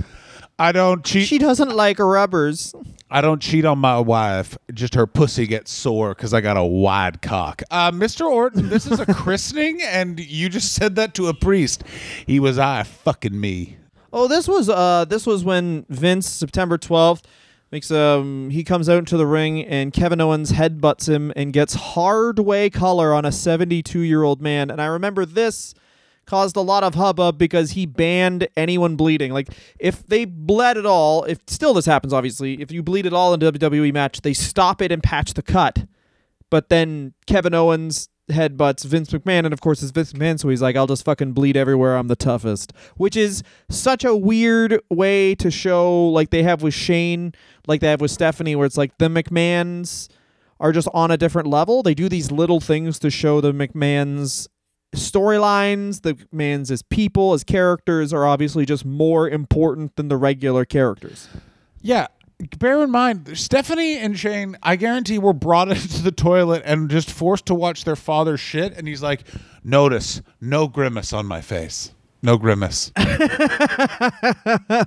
I don't cheat. She doesn't like rubbers. I don't cheat on my wife. Just her pussy gets sore because I got a wide cock. Uh, Mr. Orton, this is a christening, and you just said that to a priest. He was I fucking me. Oh, this was uh this was when Vince September 12th makes um he comes out into the ring and Kevin Owens headbutts him and gets hard way color on a 72-year-old man and I remember this caused a lot of hubbub because he banned anyone bleeding. Like if they bled at all, if still this happens obviously, if you bleed at all in a WWE match, they stop it and patch the cut. But then Kevin Owens headbutts Vince McMahon, and of course it's Vince McMahon, so he's like, I'll just fucking bleed everywhere. I'm the toughest. Which is such a weird way to show, like they have with Shane, like they have with Stephanie, where it's like the McMahons are just on a different level. They do these little things to show the McMahons storylines, the man's as people, as characters, are obviously just more important than the regular characters. Yeah. bear in mind, Stephanie and Shane, I guarantee, were brought into the toilet and just forced to watch their father shit. And he's like, "Notice, no grimace on my face, no grimace." I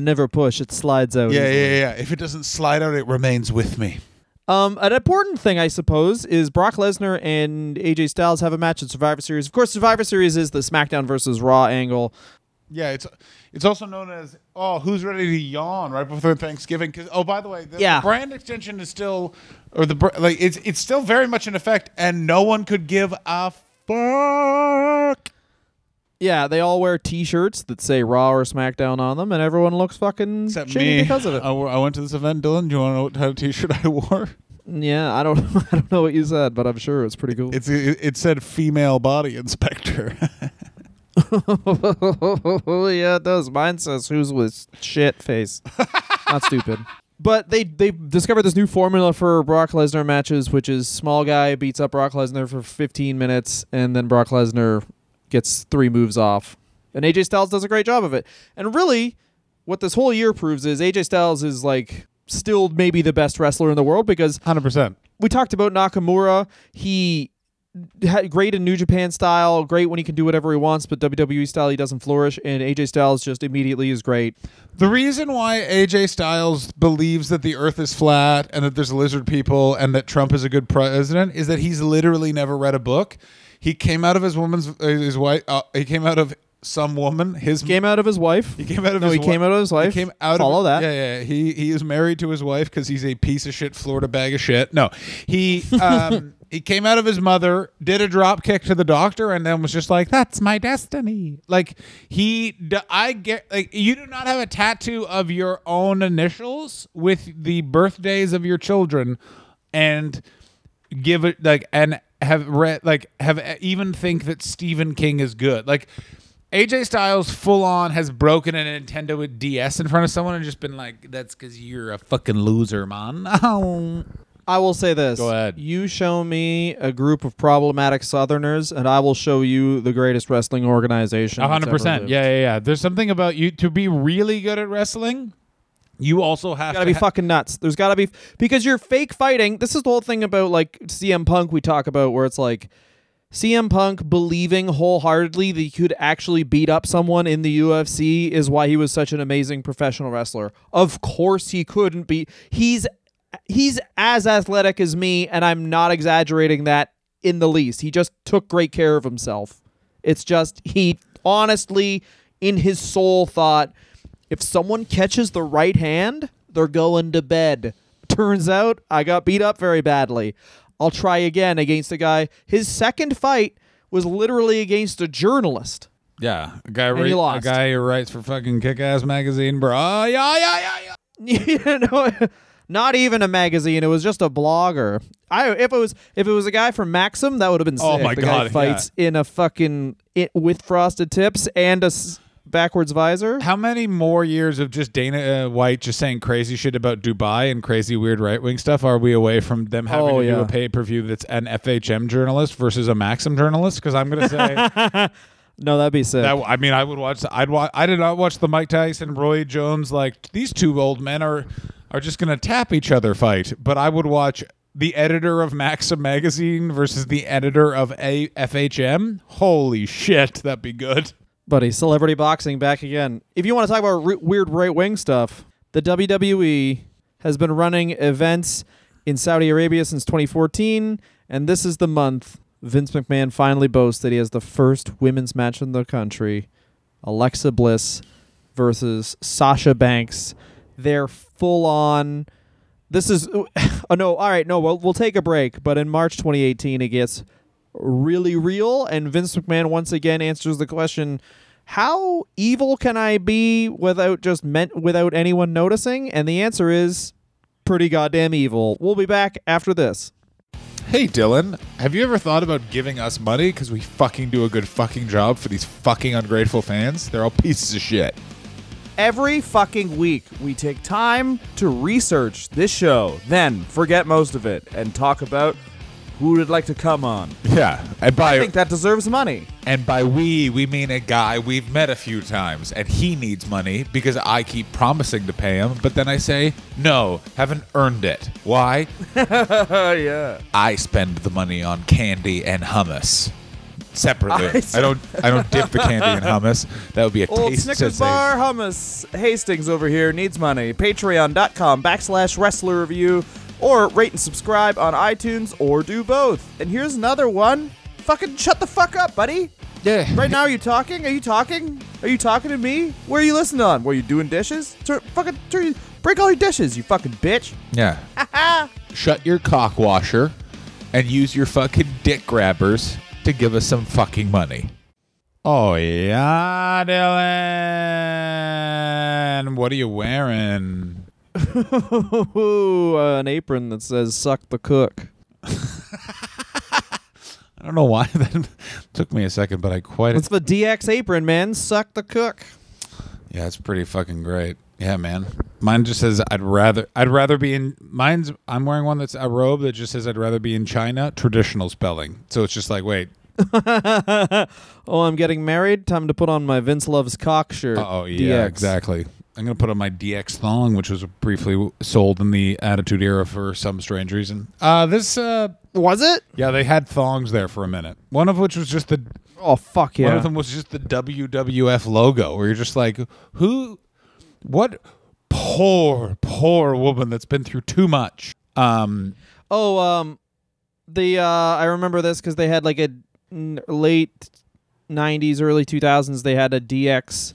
never push; it slides out. yeah, easily. yeah, yeah. If it doesn't slide out, it remains with me. Um, an important thing, I suppose, is Brock Lesnar and AJ Styles have a match at Survivor Series. Of course, Survivor Series is the SmackDown versus Raw angle. Yeah, it's it's also known as oh, who's ready to yawn right before Thanksgiving? Because oh, by the way, the, Yeah. brand extension is still or the like it's it's still very much in effect, and no one could give a fuck. Yeah, they all wear T-shirts that say Raw or SmackDown on them, and everyone looks fucking Except shitty me because of it. I, w- I went to this event, Dylan. Do you want to know what type of T-shirt I wore? yeah, I don't, I don't know what you said, but I'm sure it's pretty cool. It's it, it said female body inspector. yeah, it does. Mine says who's with shit face. Not stupid. But they they discovered this new formula for Brock Lesnar matches, which is small guy beats up Brock Lesnar for 15 minutes, and then Brock Lesnar gets three moves off. And AJ Styles does a great job of it. And really, what this whole year proves is AJ Styles is like still maybe the best wrestler in the world because Hundred percent. we talked about Nakamura. He had great in New Japan style, great when he can do whatever he wants, but WWE style he doesn't flourish. And AJ Styles just immediately is great. The reason why AJ Styles believes that the Earth is flat and that there's lizard people and that Trump is a good president is that he's literally never read a book. He came out of his woman's uh, his wife. Uh, he came out of some woman. His Came out of his wife. He came out of no, his he wi- came out of his wife. He came out Follow of that. Yeah, yeah. He he is married to his wife because he's a piece of shit Florida bag of shit. No, he um he came out of his mother, did a drop kick to the doctor, and then was just like, "That's my destiny." Like he, I get like you do not have a tattoo of your own initials with the birthdays of your children, and give it like and have read like have even think that Stephen King is good. Like AJ Styles full on has broken a Nintendo DS in front of someone and just been like, "That's because you're a fucking loser, man." Oh. I will say this. Go ahead. You show me a group of problematic Southerners, and I will show you the greatest wrestling organization. A that's hundred percent. Yeah, yeah, yeah. There's something about you to be really good at wrestling. You also have gotta to be ha- fucking nuts. There's gotta be because you're fake fighting. This is the whole thing about like CM Punk we talk about where it's like CM Punk believing wholeheartedly that he could actually beat up someone in the UFC is why he was such an amazing professional wrestler. Of course he couldn't be. He's he's as athletic as me and I'm not exaggerating that in the least. He just took great care of himself. It's just he honestly in his soul thought if someone catches the right hand, they're going to bed. Turns out I got beat up very badly. I'll try again against a guy. His second fight was literally against a journalist. Yeah, a guy, he a guy who writes for fucking Kick Ass magazine, bro. Oh, yeah, yeah, yeah, yeah. you know, not even a magazine. It was just a blogger. I if it was if it was a guy from Maxim, that would have been oh sick. Oh my the God, guy fights in a fucking it, with frosted tips and a backwards visor. How many more years of just Dana uh, White just saying crazy shit about Dubai and crazy weird right wing stuff are we away from them having Oh, to do yeah. a pay per view that's an FHM journalist versus a Maxim journalist? Because I'm gonna say No, that'd be sick. that I mean I would watch. I'd watch. I did not watch the Mike Tyson Roy Jones like these two old men are are just gonna tap each other fight. But I would watch the editor of Maxim magazine versus the editor of a FHM. Holy shit, that'd be good. Buddy, celebrity boxing back again. If you want to talk about re- weird right wing stuff, the WWE has been running events in Saudi Arabia since 2014, and this is the month Vince McMahon finally boasts that he has the first women's match in the country Alexa Bliss versus Sasha Banks. They're full on. This is. Oh, no. All right. No, we'll, we'll take a break. But in March 2018, it gets really real. And Vince McMahon once again answers the question how evil can I be without just meant without anyone noticing? And the answer is pretty goddamn evil. We'll be back after this. Hey Dylan, have you ever thought about giving us money because we fucking do a good fucking job for these fucking ungrateful fans? They're all pieces of shit. Every fucking week, we take time to research this show, then forget most of it and talk about who would like to come on? Yeah, and by I think that deserves money. and by we we mean a guy we've met a few times, and he needs money because I keep promising to pay him, but then I say no, haven't earned it. Why? Oh yeah. I spend the money on candy and hummus separately. I I, don't. I don't dip the candy in hummus. That would be a Old taste Snickers sensation. bar hummus Hastings over here needs money. Patreon.com backslash wrestler review or rate and subscribe on iTunes or do both. And here's another one. Fucking shut the fuck up, buddy. Yeah. Right now, are you talking? Are you talking? Are you talking to me? Where are you listening on? Were you doing dishes? Turn, fucking turn, break all your dishes, you fucking bitch. Yeah. Shut your cock washer and use your fucking dick grabbers to give us some fucking money. Oh yeah, Dylan. What are you wearing? Uh, an apron that says "suck the cook." I don't know why that took me a second, but I quite It's the DX apron, man. Suck the cook. Yeah, it's pretty fucking great. Yeah, man. Mine just says I'd rather I'd rather be in mine's I'm wearing one that's a robe that just says I'd rather be in China, traditional spelling. So it's just like, wait, oh, I'm getting married. Time to put on my Vince loves cock shirt. oh yeah, DX. exactly. I'm gonna put on my DX thong, which was briefly sold in the Attitude Era for some strange reason. Uh, this, uh, Was it? yeah, they had thongs there for a minute. One of which was just the Oh fuck yeah. one of them was just the WWF logo, where you're just like, who, what, poor, poor woman that's been through too much. Um, Oh, um, the uh, I remember this because they had like a n- late '90s, early 2000s. They had a DX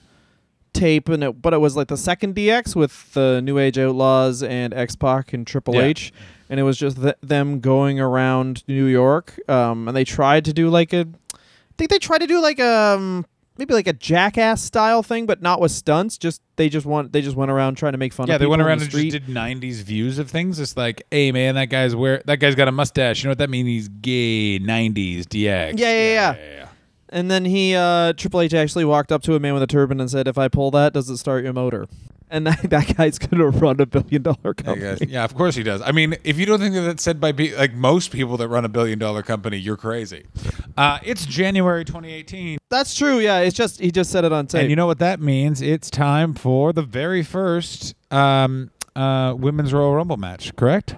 tape, and it, but it was like the second DX with the New Age Outlaws and X Pac and Triple Yeah. H, and it was just th- them going around New York. Um, and they tried to do like a, I think they tried to do like um maybe like a jackass style thing, but not with stunts. Just they just want they just went around trying to make fun. Of yeah, they went around the and street. just did '90s views of things. It's like, hey man, that guy's wear that guy's got a mustache. You know what that means? He's gay. '90s DX. Yeah, yeah, yeah. And then he, uh, Triple H actually walked up to a man with a turban and said, "If I pull that, does it start your motor?" And that, that guy's gonna run a billion dollar company. Yeah, of course he does. I mean, if you don't think that that's said by be- like most people that run a billion dollar company, you're crazy. Uh, it's January 2018, That's true. Yeah, it's just he just said it on tape. and you know what that means? It's time for the very first um, uh, women's Royal Rumble match. Correct?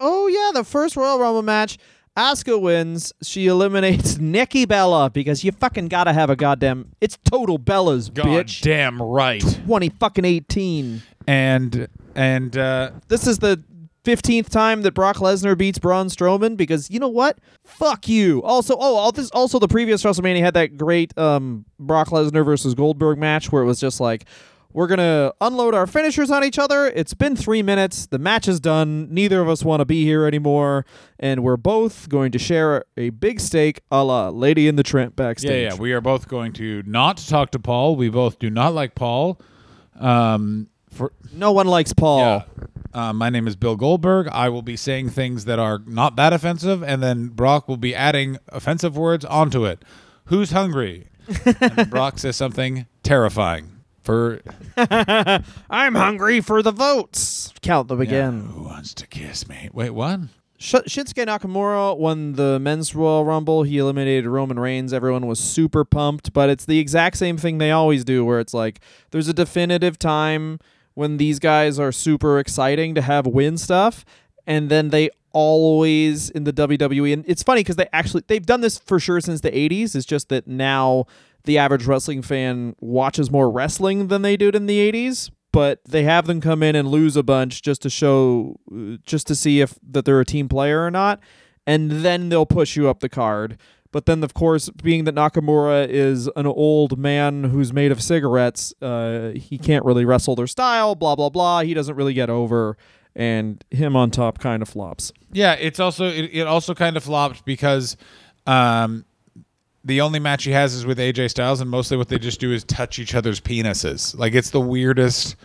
oh yeah, the first Royal Rumble match, Asuka wins. She eliminates Nikki Bella because you fucking gotta have a goddamn. It's total Bella's bitch. damn right. Twenty fucking eighteen. And and uh, This is the. 15th time that Brock Lesnar beats Braun Strowman because you know what? Fuck you. Also, oh, all this also the previous WrestleMania had that great um Brock Lesnar versus Goldberg match where it was just like we're going to unload our finishers on each other. It's been 3 minutes. The match is done. Neither of us want to be here anymore and we're both going to share a big steak a la Lady in the Tramp backstage. yeah, yeah, we are both going to not talk to Paul. We both do not like Paul. Um, for no one likes Paul. Yeah. Uh, my name is Bill Goldberg. I will be saying things that are not that offensive, and then Brock will be adding offensive words onto it. Who's hungry? Brock says something terrifying. For I'm hungry for the votes. Count them again. who wants to kiss me? Wait, what? Sh- Shinsuke Nakamura won the men's Royal Rumble. He eliminated Roman Reigns. Everyone was super pumped, but it's the exact same thing they always do, where it's like there's a definitive time when these guys are super exciting to have win stuff, and then they always in the WWE. And it's funny because they actually they've done this for sure since the '80s. It's just that now the average wrestling fan watches more wrestling than they did in the '80s. But they have them come in and lose a bunch just to show, just to see if that they're a team player or not, and then they'll push you up the card. But then, of course, being that Nakamura is an old man who's made of cigarettes, uh, he can't really wrestle their style. Blah blah blah. He doesn't really get over, and him on top kind of flops. Yeah, it's also it, it also kind of flopped because um, the only match he has is with AJ Styles, and mostly what they just do is touch each other's penises. Like it's the weirdest.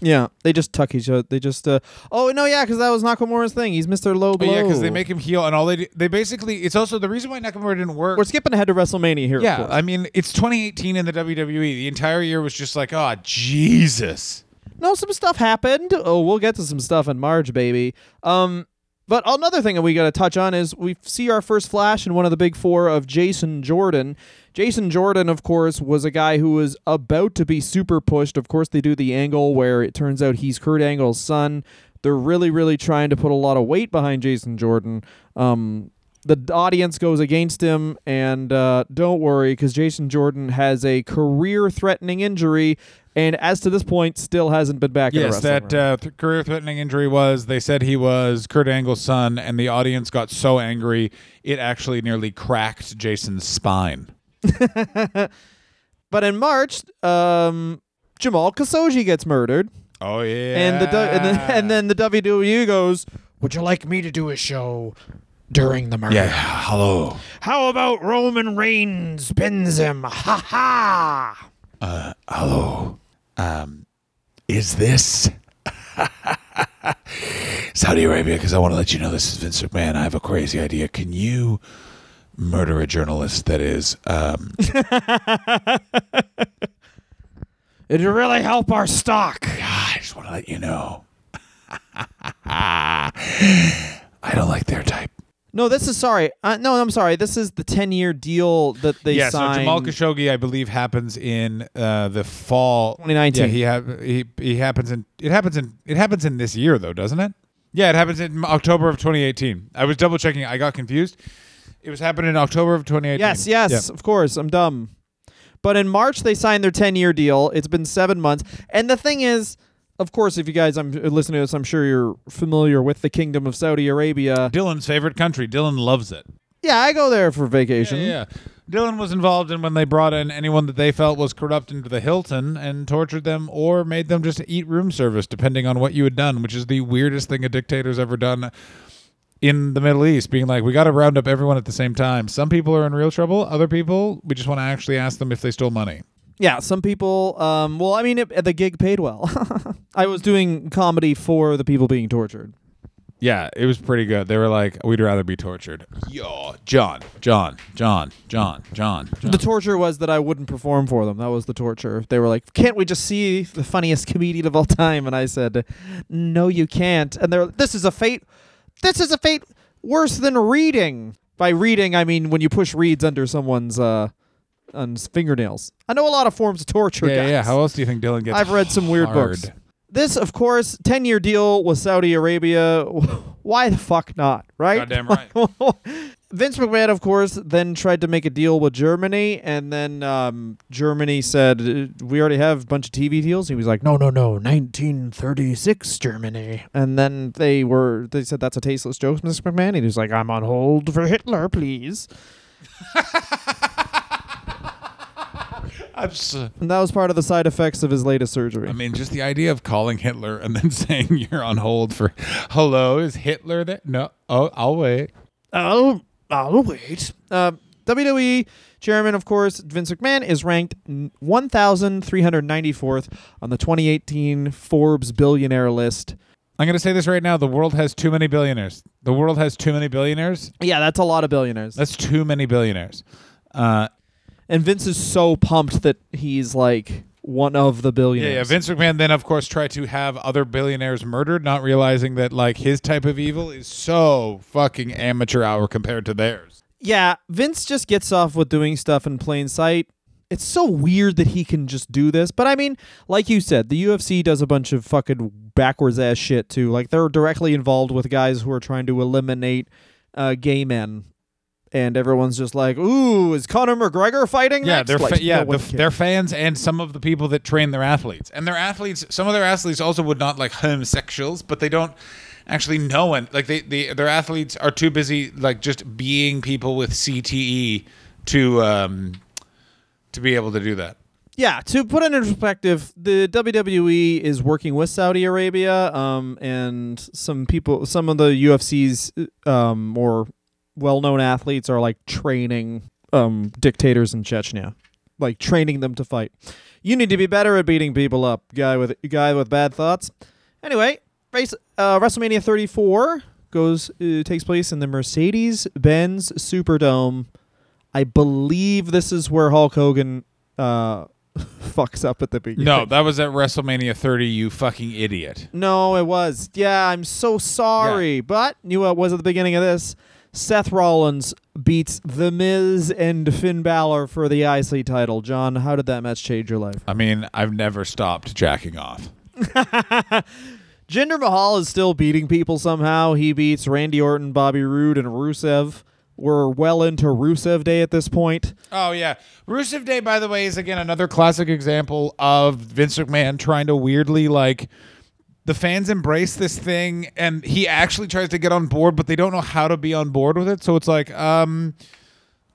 Yeah, they just tuck each other. They just uh oh no yeah because that was Nakamura's thing. He's Mr. Low Blow. yeah, because they make him heal, and all they do, they basically it's also the reason why Nakamura didn't work. We're skipping ahead to WrestleMania here. Yeah. I mean it's 2018 in the WWE. The entire year was just like, oh Jesus. no, some stuff happened. Oh, we'll get to some stuff in March, baby. Um, But another thing that we got to touch on is we see our first flash in one of the big four of Jason Jordan. Jason Jordan, of course, was a guy who was about to be super pushed. Of course, they do the angle where it turns out he's Kurt Angle's son. They're really, really trying to put a lot of weight behind Jason Jordan. Um, the audience goes against him, and uh, don't worry, because Jason Jordan has a career-threatening injury, and as to this point, still hasn't been back. in the Yes, that uh, th- career-threatening injury was. They said he was Kurt Angle's son, and the audience got so angry it actually nearly cracked Jason's spine. But in March, um, Jamal Khashoggi gets murdered, Oh yeah, and the du- and then and then the WWE goes, Would you like me to do a show during the murder? yeah, hello. How about Roman Reigns pins him? Ha ha! Uh, Hello. Um, is this Saudi Arabia? Because I want to let you know this is Vince McMahon. I have a crazy idea. Can you murder a journalist that is? Um, It'd really help our stock. I just want to let you know. I don't like their type. "No, this is sorry. Uh, no, I'm sorry. This is the 10 year deal that they yeah, signed." so Jamal Khashoggi, I believe, happens in uh, the fall 2019. Yeah, he, ha- he he happens in it happens in it happens in this year though, doesn't it? Yeah, it happens in October of 2018. I was double checking. I got confused. It was happening in October of 2018. Yes, yes, Yeah. of course. I'm dumb. But in March they signed their 10 year deal. It's been seven months, and the thing is, of course, if you guys I'm uh, listening to this, I'm sure you're familiar with the Kingdom of Saudi Arabia. Dylan's favorite country. Dylan loves it. Yeah, I go there for vacation. Yeah, yeah. Dylan was involved in when they brought in anyone that they felt was corrupt into the Hilton and tortured them or made them just eat room service, depending on what you had done, which is the weirdest thing a dictator's ever done in the Middle East, being like, we got to round up everyone at the same time. Some people are in real trouble. Other people, we just want to actually ask them if they stole money. Yeah, some people. Um, well, I mean, it, the gig paid well. I was doing comedy for the people being tortured. Yeah, it was pretty good. They were like, we'd rather be tortured. Yo, John, John, John, John, John. John. The torture was that I wouldn't perform for them. That was the torture. They were like, "Can't we just see the funniest comedian of all time?" And I said, "No, you can't." And they're, "This is a fate. This is a fate worse than reading." By reading, I mean when you push reeds under someone's uh, on s- fingernails. I know a lot of forms of torture. yeah, guys. yeah. How else do you think Dylan gets? I've read some weird hard? books. This, of course, 10 year deal with Saudi Arabia. Why the fuck not, right? Goddamn right. Vince McMahon, of course, then tried to make a deal with Germany, and then um, Germany said, "Uh, We already have a bunch of TV deals. He was like, No, no, no. 1936 Germany. and then they were, they said, That's a tasteless joke, Mr. McMahon. And he was like, I'm on hold for Hitler, please. I'm s- And that was part of the side effects of his latest surgery. I mean, just the idea of calling Hitler and then saying you're on hold for, hello, is Hitler there? No. Oh, I'll wait. I'll, I'll wait. Uh, WWE chairman, of course, Vince McMahon, is ranked n- 1,394th on the 2018 Forbes billionaire list. I'm going to say this right now. The world has too many billionaires. The world has too many billionaires. Yeah, that's a lot of billionaires. That's too many billionaires. Uh, and Vince is so pumped that he's like one of the yeah, billionaires. yeah. Vince McMahon then, of course, tried to have other billionaires murdered, not realizing that like his type of evil is so fucking amateur hour compared to theirs. Yeah, Vince just gets off with doing stuff in plain sight. It's so weird that he can just do this. But I mean, like you said, the UFC does a bunch of fucking backwards ass shit too. Like they're directly involved with guys who are trying to eliminate uh, gay men. And everyone's just like, "Ooh, is Conor McGregor fighting?" Yeah, next? they're Like, fa- yeah, no the, they're fans and some of the people that train their athletes. And their athletes, some of their athletes also would not like homosexuals, but they don't actually know and like they, they their athletes are too busy like just being people with CTE to um to be able to do that. Yeah, to put it in perspective, the WWE is working with Saudi Arabia, um, and some people, some of the UFC's um, more well-known athletes are like training um, dictators in Chechnya, like training them to fight. You need to be better at beating people up, guy with guy with bad thoughts. Anyway, race, uh, WrestleMania 34 goes uh, takes place in the Mercedes-Benz Superdome. I believe this is where Hulk Hogan uh, fucks up at the beginning. No, that was at WrestleMania 30. You fucking idiot. No, it was. Yeah, I'm so sorry. But you know what was at the beginning of this? Seth Rollins beats The Miz and Finn Balor for the IC title. John, how did that match change your life? I mean, I've never stopped jacking off. Jinder Mahal is still beating people somehow. He beats Randy Orton, Bobby Roode, and Rusev. We're well into Rusev Day at this point. Oh yeah, Rusev Day, by the way, is again another classic example of Vince McMahon trying to weirdly like the fans embrace this thing, and he actually tries to get on board, but they don't know how to be on board with it. So it's like, um,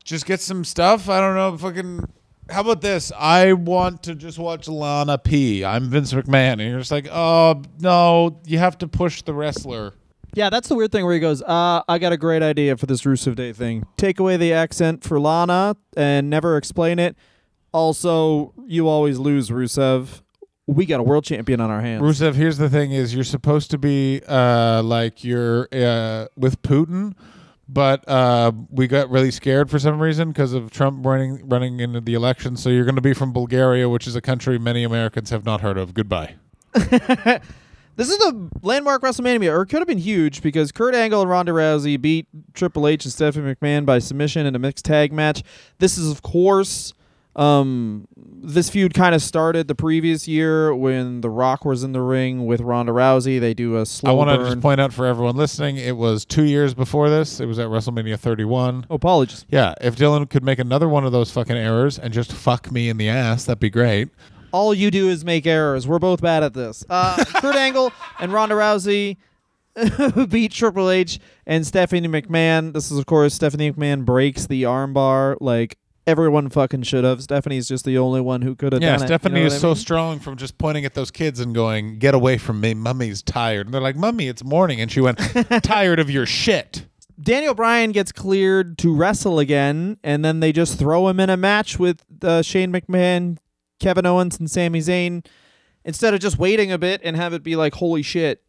just get some stuff. I don't know, fucking. How about this? I want to just watch Lana P. I'm Vince McMahon, and you're just like, oh no, you have to push the wrestler. Yeah, that's the weird thing where he goes, uh, I got a great idea for this Rusev Day thing. Take away the accent for Lana and never explain it. Also, you always lose, Rusev. We got a world champion on our hands. Rusev, here's the thing: is you're supposed to be uh, like you're uh, with Putin, but uh, we got really scared for some reason because of Trump running running into the election. So you're going to be from Bulgaria, which is a country many Americans have not heard of. Goodbye. This is the landmark WrestleMania, or it could have been huge because Kurt Angle and Ronda Rousey beat Triple H and Stephanie McMahon by submission in a mixed tag match. This is, of course, um, this feud kind of started the previous year when The Rock was in the ring with Ronda Rousey. They do a slow I want to just point out for everyone listening, it was two years before this. It was at WrestleMania 31. oh, apologies. Yeah, if Dylan could make another one of those fucking errors and just fuck me in the ass, that'd be great. All you do is make errors. We're both bad at this. Uh, Kurt Angle and Ronda Rousey beat Triple H and Stephanie McMahon. This is, of course, Stephanie McMahon breaks the armbar like everyone fucking should have. Stephanie's just the only one who could have Yeah, done it. you Stephanie know is so mean? strong from just pointing at those kids and going, "Get away from me, Mummy's tired." And they're like, "Mummy, it's morning," and she went, "Tired of your shit." Daniel Bryan gets cleared to wrestle again, and then they just throw him in a match with uh, Shane McMahon, Kevin Owens, and Sami Zayn instead of just waiting a bit and have it be like, holy shit,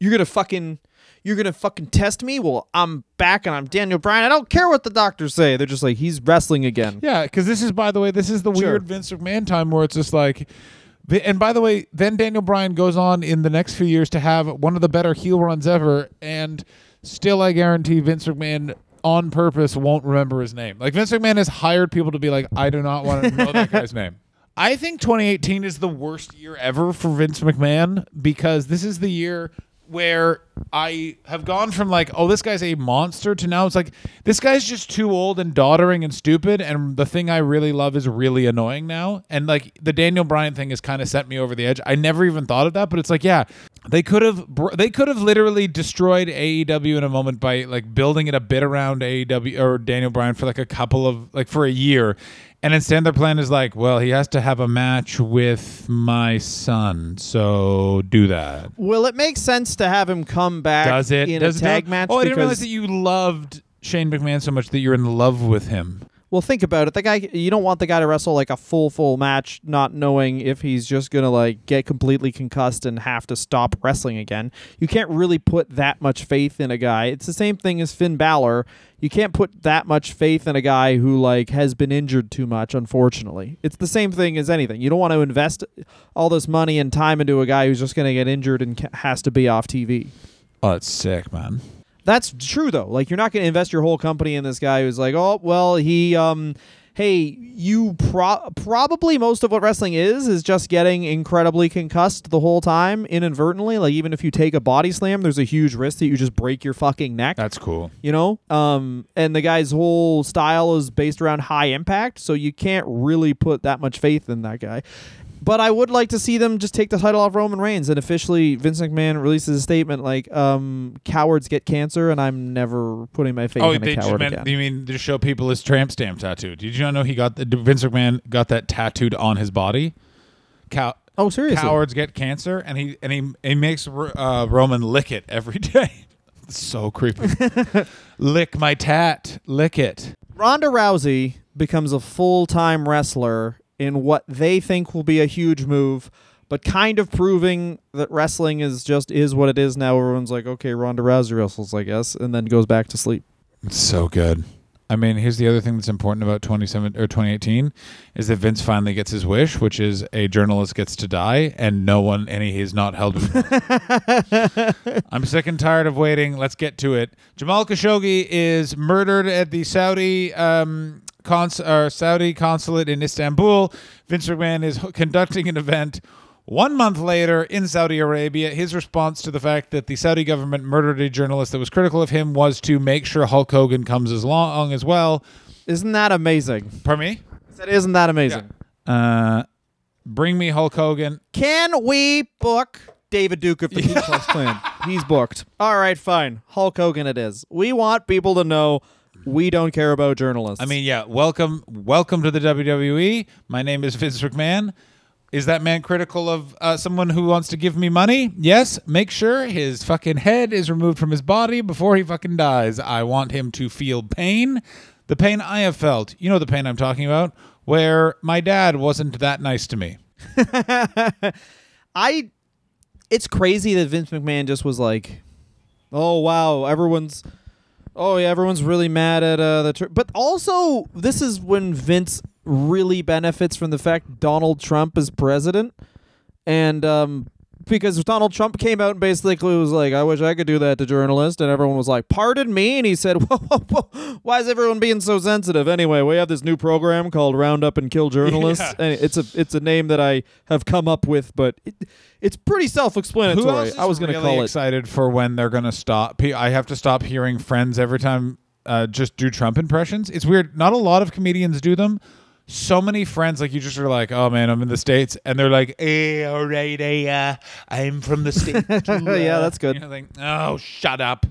you're gonna fucking. You're gonna fucking test me? Well, I'm back and I'm Daniel Bryan. I don't care what the doctors say. They're just like he's wrestling again. Yeah, because this is, by the way, this is the Sure. weird Vince McMahon time where it's just like. And by the way, then Daniel Bryan goes on in the next few years to have one of the better heel runs ever, and still, I guarantee Vince McMahon on purpose won't remember his name. Like Vince McMahon has hired people to be like, I do not want to know that guy's name. I think 2018 is the worst year ever for Vince McMahon because this is the year where I have gone from like, oh, this guy's a monster to now it's like this guy's just too old and doddering and stupid. And the thing I really love is really annoying now. And like the Daniel Bryan thing has kind of set me over the edge. I never even thought of that, but it's like, yeah, they could have they could have literally destroyed AEW in a moment by like building it a bit around AEW or Daniel Bryan for like a couple of like for a year. And instead, their plan is like, well, he has to have a match with my son, so do that. Well, it makes sense to have him come back Does it? in Does a it tag match. Oh, I didn't realize that you loved Shane McMahon so much that you're in love with him. Well, think about it. The guy, you don't want the guy to wrestle like a full, full match, not knowing if he's just gonna like get completely concussed and have to stop wrestling again. You can't really put that much faith in a guy. It's the same thing as Finn Balor. You can't put that much faith in a guy who like has been injured too much. Unfortunately, it's the same thing as anything. You don't want to invest all this money and time into a guy who's just gonna get injured and ca- has to be off TV. Oh, it's sick, man. That's true though. Like you're not going to invest your whole company in this guy who's like, "Oh, well, he um hey, you pro- probably most of what wrestling is is just getting incredibly concussed the whole time inadvertently. Like even if you take a body slam, there's a huge risk that you just break your fucking neck. That's cool. you know? Um and the guy's whole style is based around high impact, so you can't really put that much faith in that guy. But I would like to see them just take the title off Roman Reigns and officially Vince McMahon releases a statement like, um, cowards get cancer and I'm never putting my faith Oh, in a they just coward meant, again. you mean to show people his tramp stamp tattoo? Did you not know he got the Vince McMahon got that tattooed on his body? Cow- oh, seriously? cowards get cancer, and he and he he makes uh, Roman lick it every day. so creepy. lick my tat, lick it. Ronda Rousey becomes a full-time wrestler in what they think will be a huge move, but kind of proving that wrestling is just is what it is now. Everyone's like, okay, Ronda Rousey wrestles, I guess, and then goes back to sleep. It's so good. I mean, here's the other thing that's important about 27 or 2018 is that Vince finally gets his wish, which is a journalist gets to die and no one and he is not held. I'm sick and tired of waiting. Let's get to it. Jamal Khashoggi is murdered at the Saudi um, cons- or Saudi consulate in Istanbul. Vince McMahon is conducting an event. One month later, in Saudi Arabia, his response to the fact that the Saudi government murdered a journalist that was critical of him was to make sure Hulk Hogan comes as long as well. Isn't that amazing? Pardon me? That isn't that amazing? Uh, bring me Hulk Hogan. Can we book David Duke of the Ku Klux Klan? He's booked. All right, fine. Hulk Hogan it is. We want people to know we don't care about journalists. I mean, yeah, welcome, welcome to the WWE. My name is Vince McMahon. Is that man critical of uh, someone who wants to give me money? Yes. Make sure his fucking head is removed from his body before he fucking dies. I want him to feel pain. The pain I have felt. You know the pain I'm talking about, where my dad wasn't that nice to me. I it's crazy that Vince McMahon just was like, "Oh wow, everyone's Oh yeah, everyone's really mad at uh, the tr- but also this is when Vince really benefits from the fact Donald Trump is president. And um because Donald Trump came out and basically was like, I wish I could do that to journalists. And everyone was like, Pardon me? And he said, whoa, whoa, whoa. Why is everyone being so sensitive? Anyway, we have this new program called Round Up and Kill Journalists. Yeah. And it's a it's a name that I have come up with, but it, it's pretty self explanatory. I was going to really call it. excited for when they're going to stop? I have to stop hearing friends every time uh, just do Trump impressions. It's weird. Not a lot of comedians do them. So many friends, like you, just are like, "Oh man, I'm in the states," and they're like, "Hey, all right, hey, uh, I'm from the states." too, Yeah, uh." that's good. You're like, "Oh, shut up."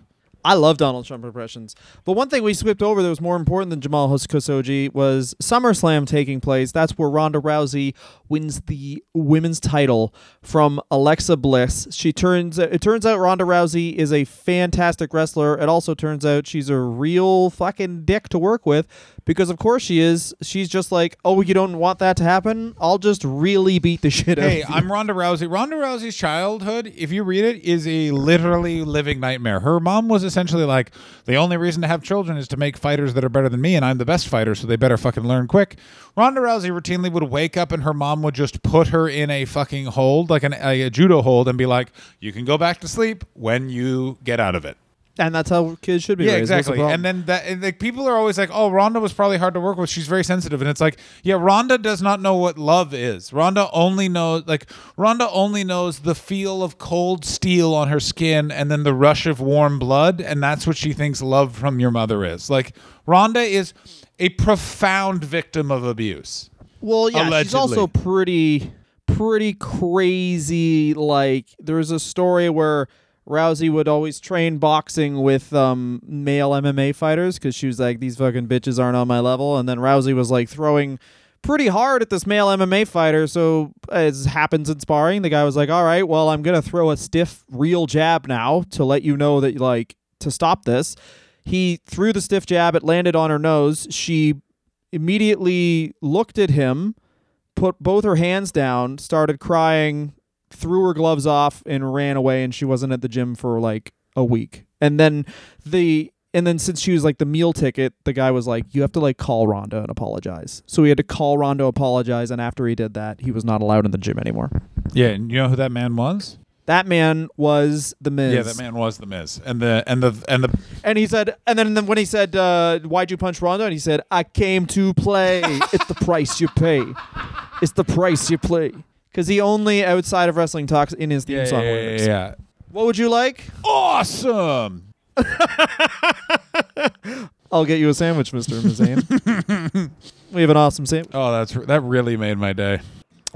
I love Donald Trump impressions. But one thing we skipped over that was more important than Jamal Khashoggi was SummerSlam taking place. That's where Ronda Rousey wins the women's title from Alexa Bliss. She turns it turns out Ronda Rousey is a fantastic wrestler. It also turns out she's a real fucking dick to work with because of course she is. She's just like, "Oh, you don't want that to happen? I'll just really beat the shit out Hey, of you." Hey, I'm Ronda Rousey. Ronda Rousey's childhood, if you read it, is a literally living nightmare. Her mom was essentially like, the only reason to have children is to make fighters that are better than me, and I'm the best fighter, so they better fucking learn quick. Ronda Rousey routinely would wake up and her mom would just put her in a fucking hold, like an, a, a judo hold, and be like, you can go back to sleep when you get out of it. And that's how kids should be Yeah, raised. The exactly. And then that and, like people are always like, "Oh, Ronda was probably hard to work with. She's very sensitive." And it's like, yeah, Ronda does not know what love is. Ronda only knows like Ronda only knows the feel of cold steel on her skin and then the rush of warm blood, and that's what she thinks love from your mother is. Like Ronda is a profound victim of abuse. Well, yeah, she's also pretty pretty crazy. Like there's a story where Rousey would always train boxing with um, male MMA fighters because she was like, "These fucking bitches aren't on my level," and then Rousey was like throwing pretty hard at this male MMA fighter. So as happens in sparring, the guy was like, "All right, well, I'm gonna throw a stiff, real jab now to let you know that like to stop this." He threw the stiff jab. It landed on her nose. She immediately looked at him, put both her hands down, started crying, threw her gloves off, and ran away. And she wasn't at the gym for like a week. And then the and then since she was like the meal ticket, the guy was like, "You have to like call Ronda and apologize." So he had to call Ronda, apologize, and after he did that, he was not allowed in the gym anymore. Yeah, and you know who that man was? That man was the Miz. Yeah, that man was the Miz, and the and the and the And he said, and then when he said, uh, "Why'd you punch Ronda?" and he said, "I came to play. it's the price you pay. It's the price you play." Because he only outside of wrestling talks in his theme yeah, song yeah, lyrics. yeah, yeah. What would you like? awesome. I'll get you a sandwich, Mister Mazane. we have an awesome sandwich. Oh, that's that really made my day.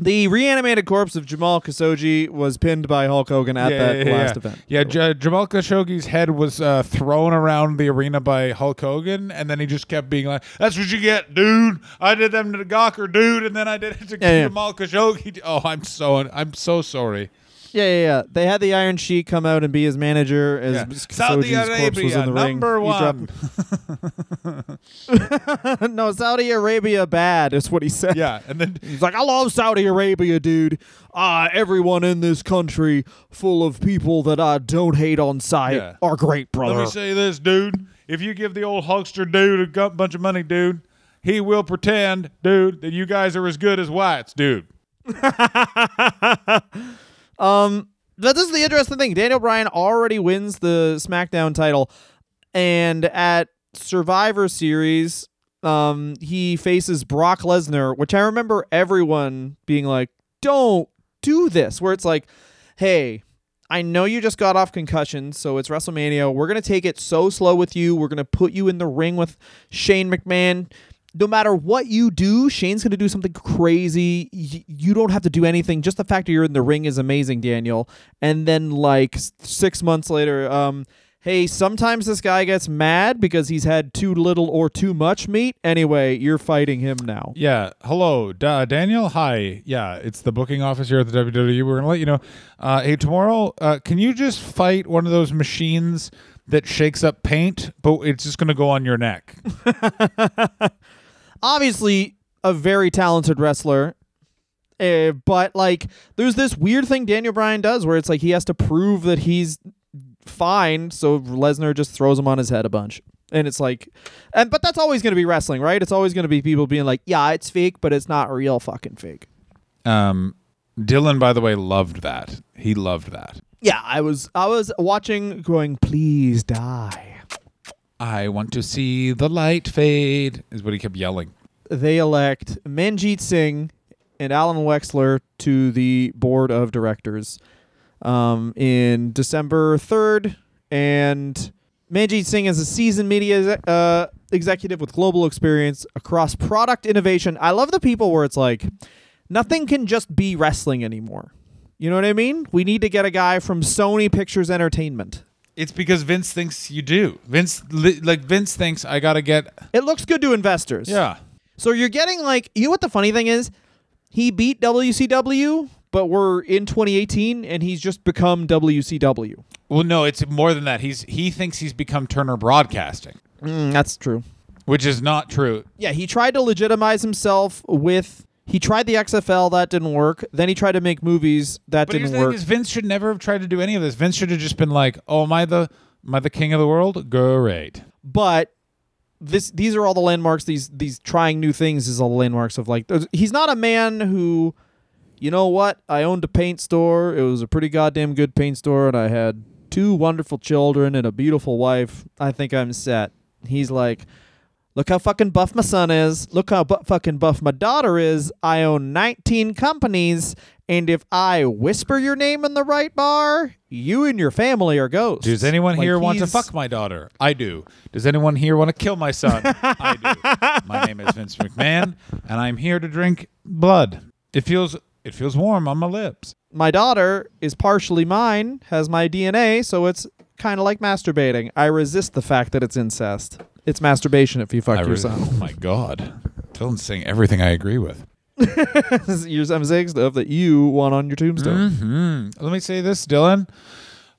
The reanimated corpse of Jamal Khashoggi was pinned by Hulk Hogan at that last yeah. event. Yeah, J- Jamal Khashoggi's head was uh, thrown around the arena by Hulk Hogan, and then he just kept being like, "That's what you get, dude. I did them to Gawker, dude, and then I did it to Yeah, yeah. Jamal Khashoggi." Oh, I'm so I'm so sorry. Yeah, yeah, yeah. They had the Iron Sheik come out and be his manager as Yeah. Saudi corpse was Arabia, in the number He one. no, Saudi Arabia bad is what he said. yeah, and then He's like, I love Saudi Arabia, dude. Uh, everyone in this country full of people that I don't hate on sight Yeah. are great, brother." let me say this, dude. if you give the old Hulkster dude a bunch of money, dude, he will pretend, dude, that you guys are as good as whites, dude. Um, but this is the interesting thing. Daniel Bryan already wins the SmackDown title, and at Survivor Series, um, he faces Brock Lesnar, which I remember everyone being like, "Don't do this." Where it's like, "Hey." I know you just got off concussion, so it's WrestleMania. We're going to take it so slow with you. We're going to put you in the ring with Shane McMahon no matter what you do, Shane's going to do something crazy. Y- you don't have to do anything. Just the fact that you're in the ring is amazing, Daniel. And then, like six months later, um, hey, sometimes this guy gets mad because he's had too little or too much meat. Anyway, you're fighting him now. Yeah. Hello, Da Daniel. Hi. Yeah, it's the booking office here at the WWE. We're gonna let you know. Uh, hey, tomorrow, uh, can you just fight one of those machines that shakes up paint, but it's just gonna go on your neck? Obviously, a very talented wrestler. Uh, but like, there's this weird thing Daniel Bryan does where it's like he has to prove that he's fine, so Lesnar just throws him on his head a bunch. And it's like, and but that's always going to be wrestling, right? It's always going to be people being like, "Yeah, it's fake, but it's not real fucking fake." Um, Dylan, by the way, loved that. He loved that. Yeah, I was I was watching, going, "Please die." I want to see the light fade, is what he kept yelling. They elect Man Jit Singh and Alan Wexler to the board of directors um, in December third, and Man Jit Singh is a seasoned media uh, executive with global experience across product innovation. I love the people where it's like nothing can just be wrestling anymore. You know what I mean? We need to get a guy from Sony Pictures Entertainment. It's because Vince thinks you do. Vince, like Vince thinks I gotta get. It looks good to investors. Yeah. So you're getting like you know what the funny thing is? He beat WCW, but we're in 2018 and he's just become WCW. Well, no, it's more than that. He's he thinks he's become Turner Broadcasting, Mm, that's true. which is not true. Yeah, he tried to legitimize himself with he tried the XFL that didn't work. Then he tried to make movies that But here's didn't the work. thing: is Vince should never have tried to do any of this. Vince should have just been like, "Oh, am I the am I the king of the world? Great." but this these are all the landmarks these these trying new things is all the landmarks of like he's not a man who you know what i owned a paint store it was a pretty goddamn good paint store and i had two wonderful children and a beautiful wife i think i'm set he's like look how fucking buff my son is look how bu- fucking buff my daughter is i own 19 companies and if i whisper your name in the right bar you and your family are ghosts Does anyone Like, here want to he's- fuck my daughter? I do. Does anyone here want to kill my son? I do. My name is Vince McMahon, and I'm here to drink blood. It feels it feels warm on my lips. my daughter is partially mine, has my DNA, so it's kind of like masturbating. I resist the fact that it's incest. It's masturbation if you fuck I your really- son. oh my god, Dylan's saying everything I agree with. You're I'm saying stuff that you want on your tombstone. hmm Let me say this, Dylan.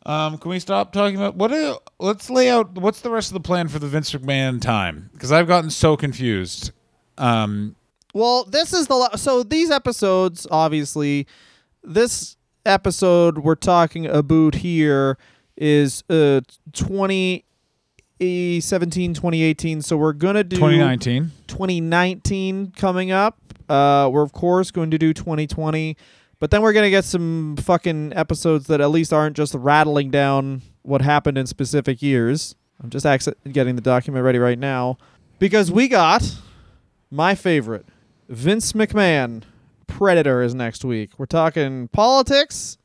Um, can we stop talking about what? let's lay out what's the rest of the plan for the Vince McMahon time because I've gotten so confused. Um, Well, this is the la- so these episodes obviously this episode we're talking about here is uh 2017 2018 so we're going to do 2019. 2019 coming up. Uh, we're of course going to do 2020, but then we're gonna get some fucking episodes that at least aren't just rattling down what happened in specific years. I'm just acc- getting the document ready right now because we got my favorite, Vince McMahon. Predator is next week. We're talking politics,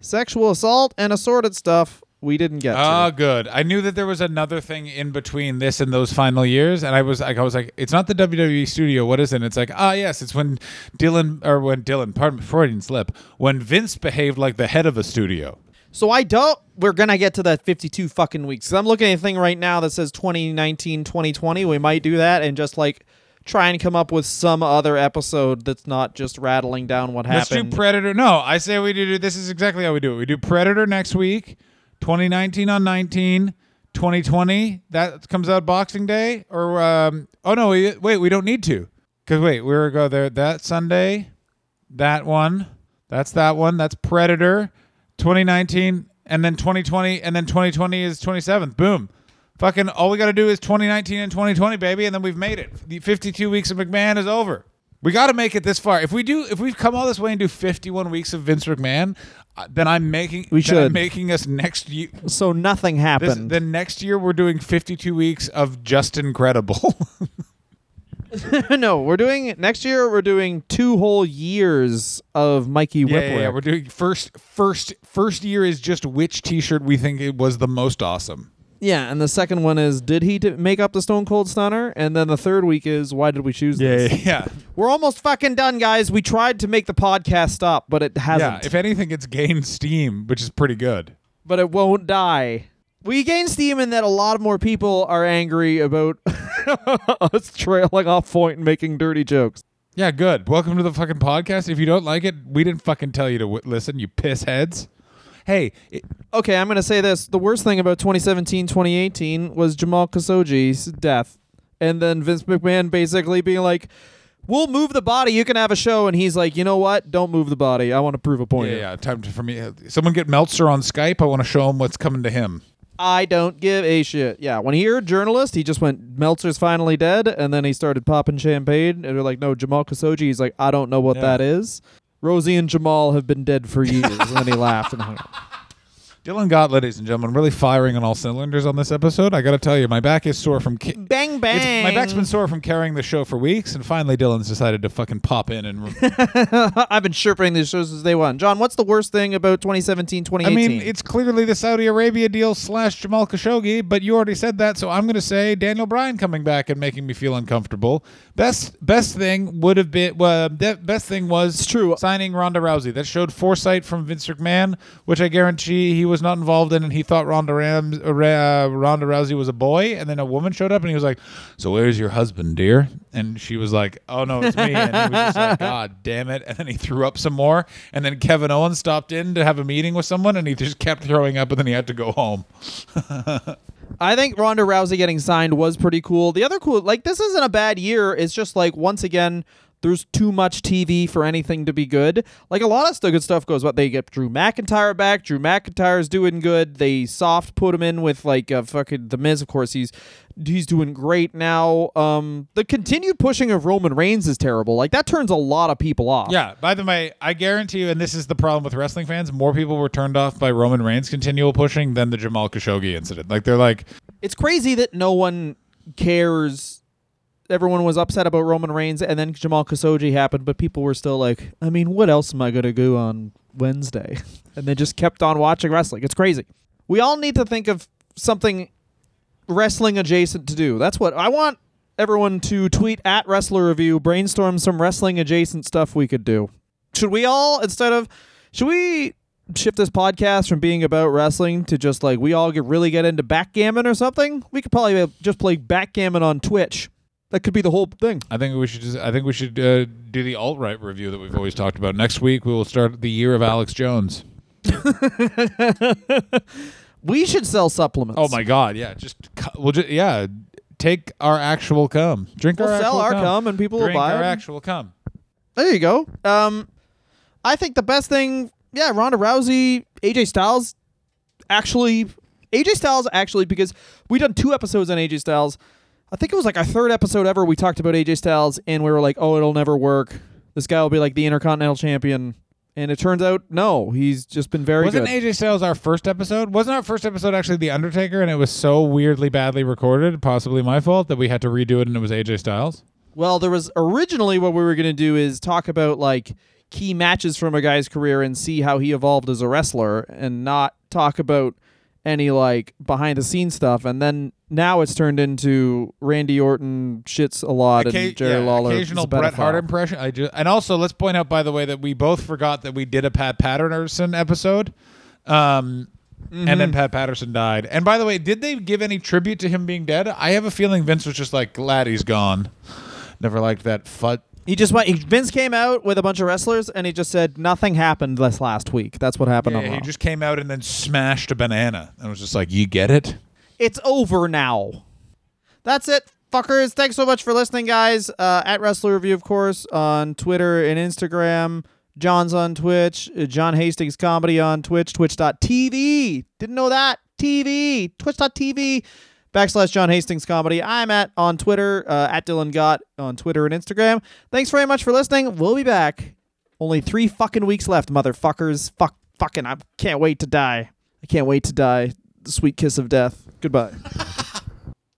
sexual assault, and assorted stuff we didn't get Ah, to. good. I knew that there was another thing in between this and those final years, and I was like, I was like, it's not the WWE studio. What is it? And it's like, ah, yes, it's when Dylan or when Dylan, pardon me, Freudian slip, when Vince behaved like the head of a studio. So I don't. We're gonna get to that 52 fucking weeks. I'm looking at a thing right now that says 2019, 2020. We might do that and just like try and come up with some other episode that's not just rattling down what Let's happened. do Predator. No, I say we do. This is exactly how we do it. We do Predator next week, 2019 on 19, 2020 that comes out Boxing Day, or um, oh no, we, wait, we don't need to, because wait, we're go there that Sunday, that one, that's that one, that's Predator, 2019, and then 2020, and then 2020 is 27th. Boom, Fucking all we got to do is 2019 and 2020, baby, and then we've made it. The 52 weeks of McMahon is over. We got to make it this far. If we do, if we've come all this way and do 51 weeks of Vince McMahon, uh, then I'm making. We then I'm should. making us next year. So nothing This, happened. then next year we're doing 52 weeks of just incredible. no, we're doing next year. We're doing two whole years of Mikey yeah, Whipwreck. yeah, yeah, we're doing first, first, first year is just which T-shirt we think it was the most awesome. Yeah, and the second one is did he d- make up the Stone Cold Stunner? And then the third week is why did we choose this? yeah. We're almost fucking done, guys. We tried to make the podcast stop, but it hasn't. Yeah, if anything, it's gained steam, which is pretty good. but it won't die. We gain steam in that a lot more people are angry about us trailing off point and making dirty jokes. Yeah, good. Welcome to the fucking podcast. If you don't like it, we didn't fucking tell you to w- listen, you piss heads. Hey, it, Okay, I'm going to say this. The worst thing about 2017 2018 was Jamal Khashoggi's death. And then Vince McMahon basically being like, We'll move the body. You can have a show. And he's like, You know what? Don't move the body. I want to prove a point. yeah, yeah, time to, for me. Uh, someone get Meltzer on Skype. I want to show him what's coming to him. I don't give a shit. Yeah, when he heard journalist, he just went, Meltzer's finally dead. And then he started popping champagne. And they're like, No, Jamal Khashoggi. He's like, I don't know what Yeah. that is. Rosie and Jamal have been dead for years. and then he laughed and hung up. Dylan Gott, ladies and gentlemen, really firing on all cylinders on this episode. I got to tell you, my back is sore from. Bang, bang. my back's been sore from carrying the show for weeks, and finally Dylan's decided to fucking pop in and. I've been chirping these shows since day one. John, what's the worst thing about 2017 2018? I mean, it's clearly the Saudi Arabia deal slash Jamal Khashoggi, but you already said that, so I'm going to say Daniel Bryan coming back and making me feel uncomfortable. Best best thing would have been well, best thing was It's true. signing Ronda Rousey. That showed foresight from Vince McMahon, which I guarantee he was not involved in, and he thought Ronda Rams, uh, Ronda Rousey was a boy, and then a woman showed up, and he was like, "So where's your husband, dear?" And she was like, "Oh no, it's me." And he was just like, "God damn it!" And then he threw up some more, and then Kevin Owens stopped in to have a meeting with someone, and he just kept throwing up, and then he had to go home. I think Ronda Rousey getting signed was pretty cool. The other cool, like, this isn't a bad year. It's just like, once again, there's too much TV for anything to be good. Like, a lot of st- good stuff goes, what they get Drew McIntyre back. Drew McIntyre's doing good. They soft put him in with, like, uh, fucking The Miz, of course. He's he's doing great now. Um, the continued pushing of Roman Reigns is terrible. Like, that turns a lot of people off. Yeah. By the way, I guarantee you, and this is the problem with wrestling fans, more people were turned off by Roman Reigns' continual pushing than the Jamal Khashoggi incident. Like they're like, it's crazy that no one cares. Everyone was upset about Roman Reigns, and then Jamal Khashoggi happened, but people were still like, I mean, what else am I gonna do on Wednesday? And they just kept on watching wrestling. It's crazy. We all need to think of something wrestling adjacent to do. That's what I want everyone to tweet at Wrestler Review, brainstorm some wrestling adjacent stuff we could do. Should we all instead of should we shift this podcast from being about wrestling to just like we all get really get into backgammon or something? We could probably just play backgammon on Twitch. That could be the whole thing. I think we should just, I think we should uh, do the alt right review that we've always talked about. Next week we will start the year of Alex Jones. We should sell supplements. Oh my God! Yeah, just we'll just yeah take our actual cum, drink We'll our sell actual our cum, cum and people drink will buy our it. actual cum. There you go. Um, I think the best thing, yeah, Ronda Rousey, AJ Styles, actually, AJ Styles actually because we've done two episodes on AJ Styles. I think it was like our third episode ever. We talked about AJ Styles and we were like, oh, it'll never work. This guy will be like the Intercontinental Champion. And it turns out, no, he's just been very Wasn't good. AJ Styles our first episode? Wasn't our first episode actually The Undertaker, and it was so weirdly badly recorded, possibly my fault, that we had to redo it, and it was AJ Styles. Well, there was originally what we were going to do is talk about like key matches from a guy's career and see how he evolved as a wrestler and not talk about any like behind the scenes stuff. And then now it's turned into Randy Orton shits a lot Occa- and Jerry yeah, Lawler. occasional Bret Hart impression. I just, and also let's point out, by the way, that we both forgot that we did a Pat Patterson episode, um, and Mm-hmm. then Pat Patterson died. And by the way, did they give any tribute to him being dead? I have a feeling Vince was just like glad he's gone. Never liked that fut. He just went. He, Vince came out with a bunch of wrestlers and he just said nothing happened this last week. That's what happened Yeah, he Raw. just came out and then smashed a banana. And was just like, you get it? It's over now. That's it, fuckers. Thanks so much for listening, guys. Uh, at Wrestler Review, of course, on Twitter and Instagram. John's on Twitch. Uh, John Hastings Comedy on Twitch. Twitch.tv. Didn't know that. TV. Twitch.tv backslash John Hastings Comedy. I'm at on Twitter, uh, at Dylan Gott on Twitter and Instagram. Thanks very much for listening. We'll be back. Only three fucking weeks left, motherfuckers. Fuck, fucking, I can't wait to die. I can't wait to die. The sweet kiss of death. Goodbye.